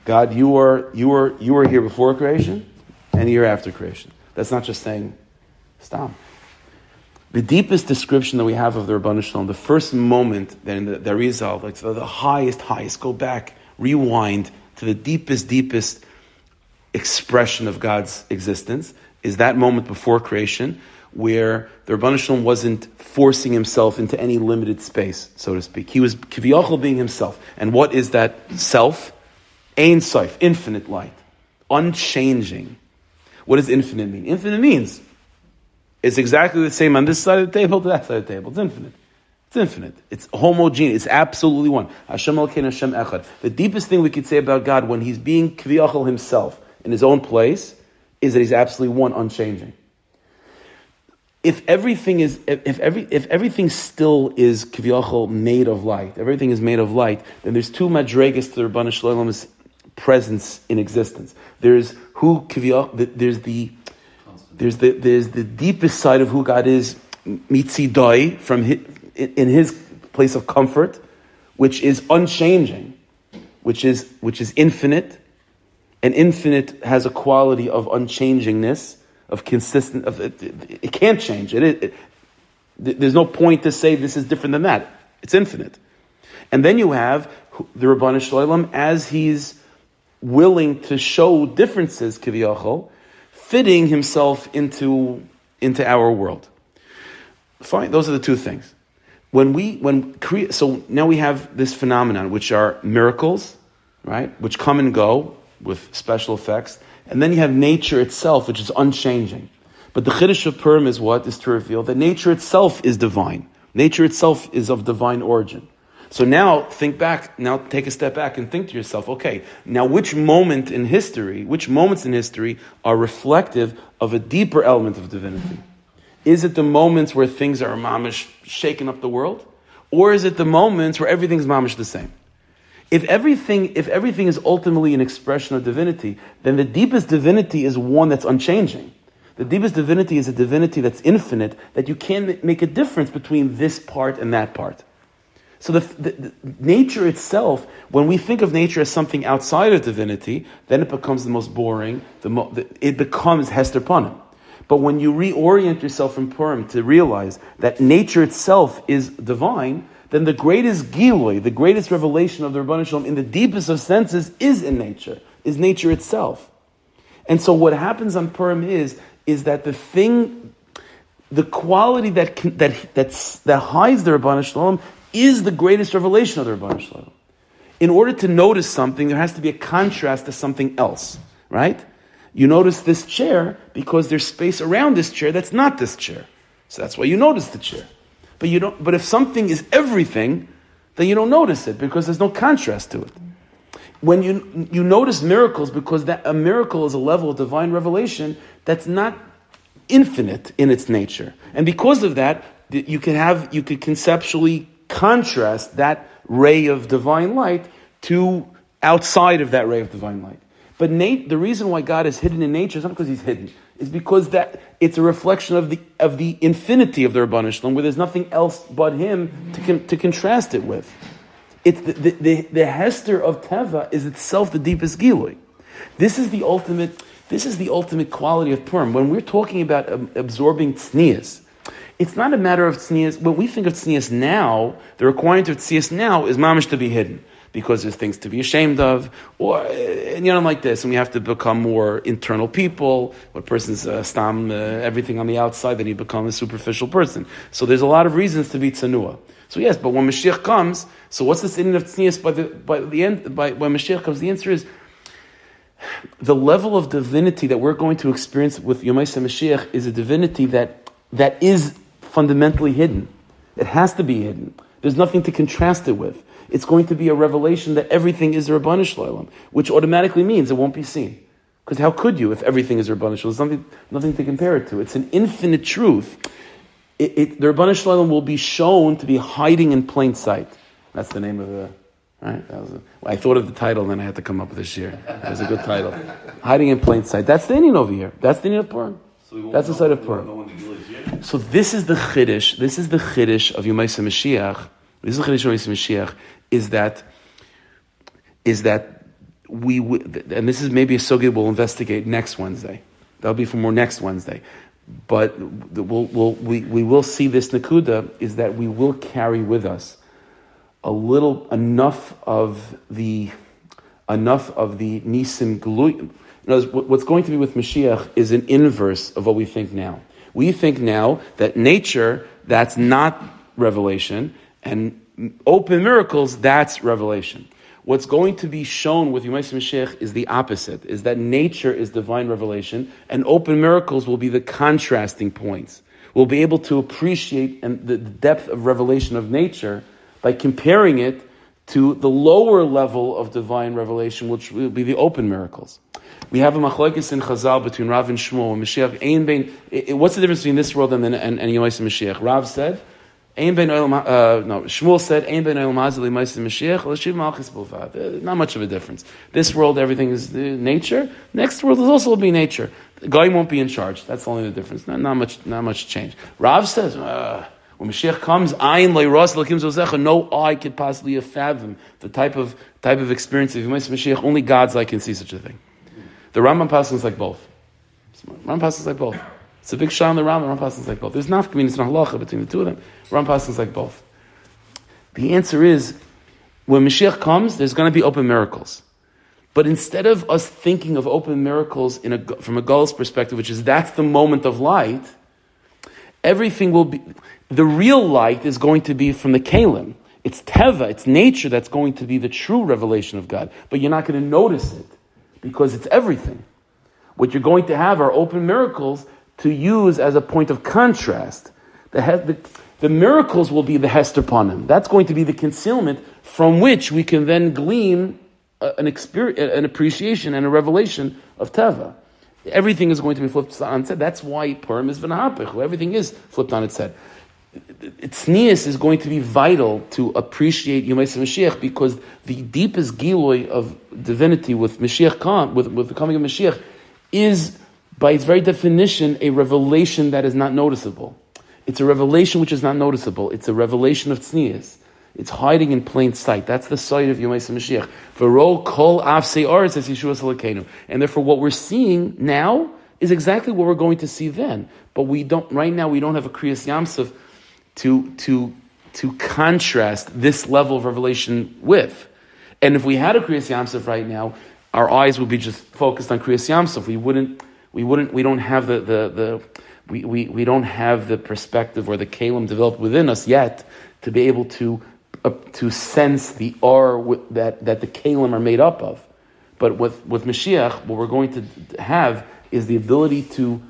God, you are you are you are here before creation and you're after creation. That's not just saying stop. The deepest description that we have of the Rabban Shalom, the first moment that in the, the like the, the highest, highest, go back, rewind to the deepest, deepest expression of God's existence, is that moment before creation where the Rabban Shalom wasn't forcing himself into any limited space, so to speak. He was kiviyachol being himself. And what is that self? Ein Sof, infinite light, unchanging. What does infinite mean? Infinite means it's exactly the same on this side of the table to that side of the table. It's infinite. It's infinite. It's homogeneous. It's absolutely one. Hashem Elkein Hashem Echad. The deepest thing we could say about God when He's being Kviyachal Himself in His own place is that He's absolutely one, unchanging. If everything is, if, every, if everything still is Kviyachal made of light, everything is made of light, then there's two madregas to the Rabbanu Shalom's presence in existence. There's who there's the there's the there's the deepest side of who God is mitzidoi from his, in his place of comfort, which is unchanging, which is which is infinite, and infinite has a quality of unchangingness, of consistent. Of it, it can't change. It, it, there's no point to say this is different than that. It's infinite, and then you have the Rabbanu Shalom as he's willing to show differences, kiviyachol, fitting himself into, into our world. Fine, those are the two things. When we, when so now we have this phenomenon, which are miracles, right, which come and go with special effects, and then you have nature itself, which is unchanging. But the Chiddush of Purim is what? Is to reveal that nature itself is divine. Nature itself is of divine origin. So now think back, now take a step back and think to yourself, okay, now which moment in history, which moments in history are reflective of a deeper element of divinity? Is it the moments where things are mamish shaking up the world? Or is it the moments where everything's mamish the same? If everything, if everything is ultimately an expression of divinity, then the deepest divinity is one that's unchanging. The deepest divinity is a divinity that's infinite, that you can't make a difference between this part and that part. So the, the, the, nature itself, when we think of nature as something outside of divinity, then it becomes the most boring. The, mo, it becomes Hester Panim. But when you reorient yourself from Purim to realize that nature itself is divine, then the greatest giloi, the greatest revelation of the Rabban Shalom in the deepest of senses is in nature, is nature itself. And so what happens on Purim is, is that the thing, the quality that, that, that's, that hides the Rabban Shalom is the greatest revelation of the Rabban Shalom. In order to notice something, there has to be a contrast to something else, right? You notice this chair because there's space around this chair that's not this chair. So that's why you notice the chair. But you don't but if something is everything, then you don't notice it because there's no contrast to it when you, you notice miracles, because that, a miracle is a level of divine revelation that's not infinite in its nature. And because of that, you could have, you could conceptually contrast that ray of divine light to outside of that ray of divine light. But Nate, the reason why God is hidden in nature is not because he's hidden, It's because that it's a reflection of the of the infinity of the Rabban Shalom, where there's nothing else but him to, con, to contrast it with. It's the, the, the, the Hester of Teva is itself the deepest Gilui. This is the ultimate, this is the ultimate quality of Purim. When we're talking about absorbing tznias, it's not a matter of tznias. When we think of tznias now, the requirement of tznias now is mamish to be hidden because there's things to be ashamed of, or and you know like this, and we have to become more internal people. What person's uh, stam uh, everything on the outside, then you become a superficial person. So there's a lot of reasons to be tzanua. So yes, but when Mashiach comes, so what's this in of tznius by the by the end by when Mashiach comes? The answer is the level of divinity that we're going to experience with Yom Mashiach is a divinity that that is fundamentally hidden. It has to be hidden. There's nothing to contrast it with. It's going to be a revelation that everything is Rabbanu Shalom, which automatically means it won't be seen. Because how could you if everything is Rabbanu Shalom? There's nothing, nothing to compare it to. It's an infinite truth it, it, the Rabbanu Shalom will be shown to be hiding in plain sight. That's the name of the. Right? A, well, I thought of the title, and then I had to come up with this year. It was a good title. hiding in plain sight. That's the inyan over here. That's the inyan of Purim. So That's the side of Purim. So this is the chiddush. This is the chiddush of Yomaisa Mashiach. This is the chiddush of Yomaisa Mashiach. Is that is that we and this is maybe a sugya we'll investigate next Wednesday. That'll be for more next Wednesday but we'll, we'll, we, we will see this nakuda is that we will carry with us a little enough of the enough of the nisim gluyim. What's going to be with Mashiach is an inverse of what we think now. We think now that nature that's not revelation, and open miracles that's revelation. What's going to be shown with Yomais Mashiach is the opposite, is that nature is divine revelation, and open miracles will be the contrasting points. We'll be able to appreciate and the depth of revelation of nature by comparing it to the lower level of divine revelation, which will be the open miracles. We have a machlokes in Chazal between Rav and Shmuel and Mashiach. Ein bein, what's the difference between this world and, and, and Yomais Mashiach? Rav said Ein ben oil, uh, no, Shmuel said, Ein ben oil mazali Mashiach, bulvad. Uh, not much of a difference. This world, everything is uh, nature. Next world will also be nature. The guy won't be in charge. That's only the difference. Not, not much, not much change. Rav says, uh, when Mashiach comes, ayin leiras lakim zozecha, no eye could possibly fathom the type of type of experience of Mashiach. Only God's eye can see such a thing. The Rambam passes like both. Rambam passes like both. It's a big shah on the Ram, and Ram is like both. There's not it's not halacha between the two of them. Ram is like both. The answer is, when Mashiach comes, there's going to be open miracles. But instead of us thinking of open miracles in a, from a Gull's perspective, which is that's the moment of light, everything will be, the real light is going to be from the Kalim. It's Teva, it's nature that's going to be the true revelation of God. But you're not going to notice it because it's everything. What you're going to have are open miracles to use as a point of contrast. The, the, the miracles will be the Hester him. That's going to be the concealment from which we can then glean an, experience, an appreciation and a revelation of Teva. Everything is going to be flipped on its head. That's why Purim is V'nahapich. Everything is flipped on its head. Tznius is going to be vital to appreciate Yom Mashiach because the deepest giloy of divinity with Mashiach, with, with the coming of Mashiach, is by its very definition, a revelation that is not noticeable. It's a revelation which is not noticeable. It's a revelation of tznius. It's hiding in plain sight. That's the sight of Yom Mashiach. V'ro kol avsei Yeshua Salakenu. And therefore, what we're seeing now is exactly what we're going to see then. But we don't, right now, we don't have a Kriyas Yamsuf to, to, to contrast this level of revelation with. And if we had a Kriyas Yamsuf right now, our eyes would be just focused on Kriyas Yamsuf. We wouldn't, we wouldn't, we don't have the, the, the we, we, we don't have the perspective or the kalim developed within us yet to be able to, uh, to sense the R that, that the kalim are made up of. But with, with Mashiach, what we're going to have is the ability to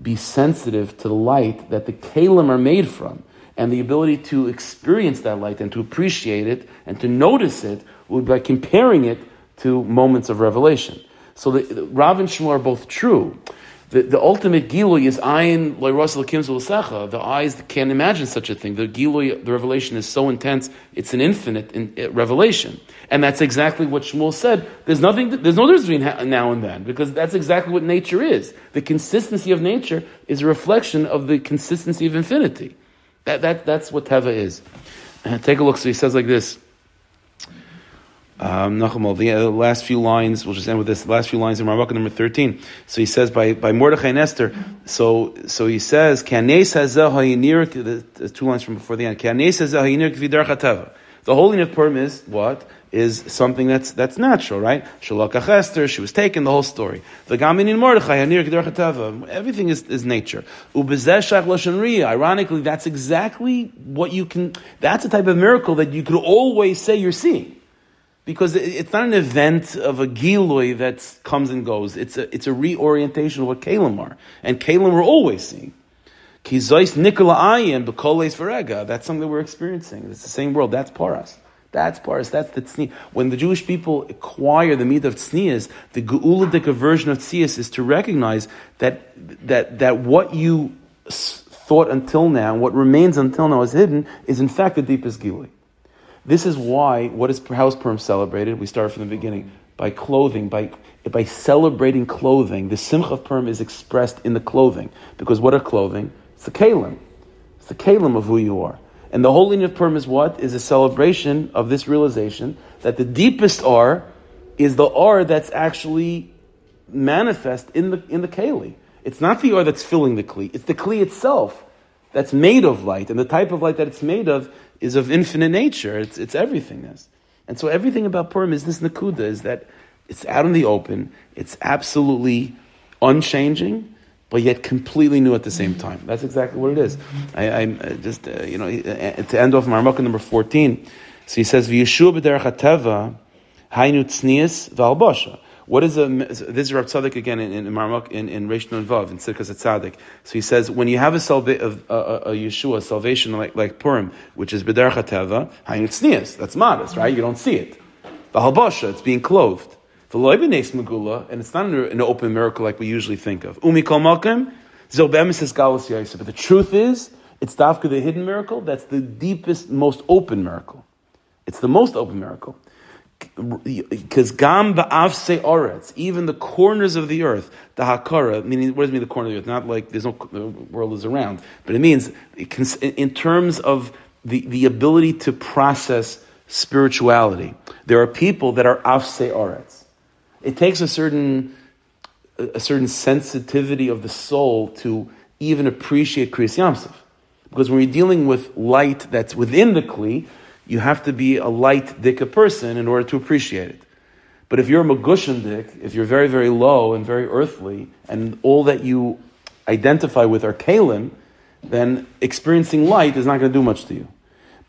be sensitive to the light that the kalim are made from, and the ability to experience that light and to appreciate it and to notice it would by comparing it to moments of revelation. So the, the Rav and Shmuel are both true. The, the ultimate gilui is ayin loyrosel kim The eyes can't imagine such a thing. The gilui, the revelation is so intense; it's an infinite in, in, revelation, and that's exactly what Shmuel said. There's nothing. There's no difference between now and then because that's exactly what nature is. The consistency of nature is a reflection of the consistency of infinity. That, that that's what teva is. And take a look. So he says like this. Um, the uh, last few lines, we'll just end with this. The last few lines in Ramaka number 13. So he says by, by Mordechai and Esther, so, so he says, the, the two lines from before the end, the holiness of Purim is what? Is something that's, that's natural, right? Esther, she was taken, the whole story. The Gamin in Mordechai, everything is, is nature. Ironically, that's exactly what you can, that's a type of miracle that you could always say you're seeing because it's not an event of a gilui that comes and goes. It's a, it's a reorientation of what Kalim are. And Kalim we're always seeing. Kizois Nikola Ayin, Bekoles. That's something that we're experiencing. It's the same world. That's Paras. That's Paras. That's the Tzni. When the Jewish people acquire the meat of Tznias, the Geuladik version of Tznias is to recognize that, that, that what you thought until now, what remains until now is hidden, is in fact the deepest Gilui. This is why, what is, how is Purim celebrated? We start from the beginning. By clothing, by, by celebrating clothing. The Simcha of Purim is expressed in the clothing. Because what are clothing? It's the Kalim. It's the Kalim of who you are. And the holiness of Purim is what? Is a celebration of this realization that the deepest R is the R that's actually manifest in the, in the Kali. It's not the R that's filling the Kli, it's the Kli itself that's made of light. And the type of light that it's made of is of infinite nature. It's, it's everythingness. And so everything about Purim is this Nakuda, is that it's out in the open, it's absolutely unchanging, but yet completely new at the same time. That's exactly what it is. I, am uh, just, uh, you know, uh, to end off Marmukah number 14, so he says, b'derech ha-teva. What is a, this is Rav Tzadok again in, in Marmuk, in, in Reish Vav, in Tzidkas Tzaddik. So he says, when you have a, salva, a, a, a Yeshua, salvation like, like Purim, which is B'der Chateva, Hayin that's modest, right? You don't see it. The it's being clothed. Megula, and it's not an, open miracle like we usually think of. Umi Kol Malkim, Zobem is Galus Yosef. But the truth is, it's Dafka, the hidden miracle, that's the deepest, most open miracle. It's the most open miracle because gam ba'avse oretz, even the corners of the earth, the hakara, meaning what does it mean the corner of the earth? Not like there's no the world is around, but it means it can, in terms of the, the ability to process spirituality. There are people that are avse oretz. It takes a certain a certain sensitivity of the soul to even appreciate Kriyas Yamsuf. Because when you're dealing with light that's within the Kli, you have to be a light dika person in order to appreciate it. But if you're a magushan dik, if you're very, very low and very earthly, and all that you identify with are kalim, then experiencing light is not going to do much to you.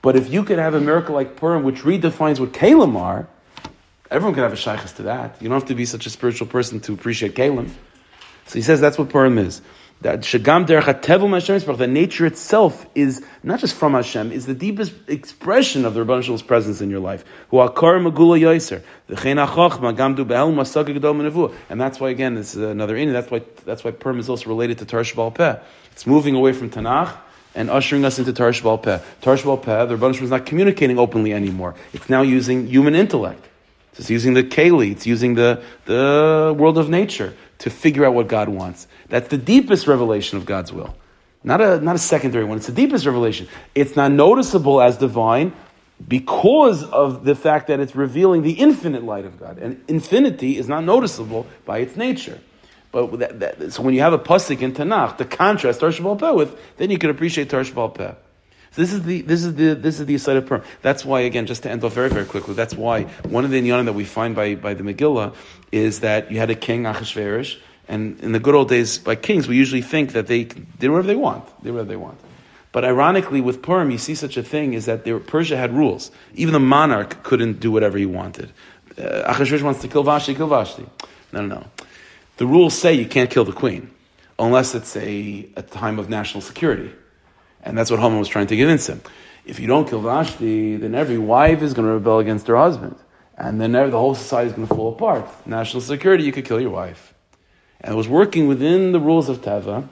But if you could have a miracle like Purim, which redefines what kalim are, everyone can have a shaykhs to that. You don't have to be such a spiritual person to appreciate kalim. So he says that's what Purim is that Shagam Derech the nature itself is not just from Hashem, is the deepest expression of the Rebbe Shalom's presence in your life. Akar magula masag gedol and that's why again this is another in. That's why that's why Purim is also related to Tarsh Peh. It's moving away from Tanakh and ushering us into Tarsh Peh. Tarsh Peh, the Rebbe Shalom is not communicating openly anymore. It's now using human intellect. It's using the Kali, it's using the, the world of nature to figure out what God wants. That's the deepest revelation of God's will. Not a, not a secondary one, it's the deepest revelation. It's not noticeable as divine because of the fact that it's revealing the infinite light of God. And infinity is not noticeable by its nature. But that, that, so when you have a pasuk in Tanakh, the contrast Shabbal Peh with, then you can appreciate Shabbal Peh. So this is the this is the this is the side of Purim. That's why again, just to end off very very quickly. That's why one of the inyanim that we find by by the Megillah is that you had a king Achashverosh, and in the good old days by kings, we usually think that they did whatever they want, did whatever they want. But ironically, with Purim, you see such a thing is that there, Persia had rules. Even the monarch couldn't do whatever he wanted. Uh, Achashverosh wants to kill Vashti, kill Vashti. No, no, no. The rules say you can't kill the queen unless it's a, a time of national security. And that's what Haman was trying to convince him. If you don't kill Vashti, then every wife is going to rebel against her husband. And then the whole society is going to fall apart. National security, you could kill your wife. And it was working within the rules of Teva,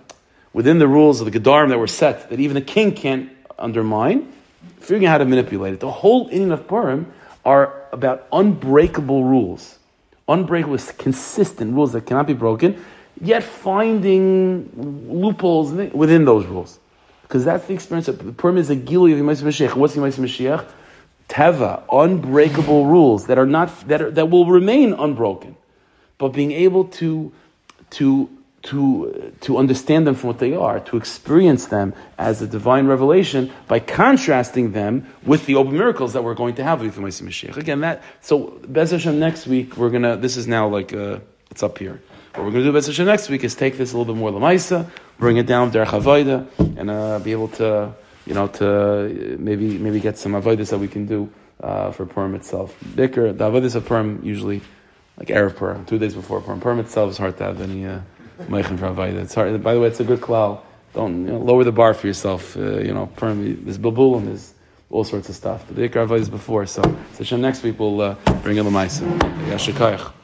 within the rules of the Gedarim that were set, that even the king can't undermine, figuring out how to manipulate it. The whole inyan of Purim are about unbreakable rules. Unbreakable, consistent rules that cannot be broken, yet finding loopholes within those rules. Because that's the experience of the Purim is a gili of Yemais Mashiach. What's Yemais Mashiach? Teva, unbreakable rules that are not that are, that will remain unbroken, but being able to to to to understand them from what they are, to experience them as a divine revelation by contrasting them with the open miracles that we're going to have with the Mashiach. Again, that so Bez Hashem next week we're gonna. This is now like uh, it's up here. What we're to do Bez next week is take this a little bit more lamaisa, bring it down der chavoida, and uh, be able to, you know, to maybe maybe get some avodas that we can do uh, for Purim itself. Bicker, the avodas of Purim usually like erev Purim, two days before Purim. Purim itself is hard to have any uh, for avodah. It's hard. By the way, it's a good klal. Don't you know, lower the bar for yourself. Uh, you know, Purim. There's bilbulim. There's all sorts of stuff. But the Ikar is before. So, so next week we'll uh, bring in the. Yashikayach.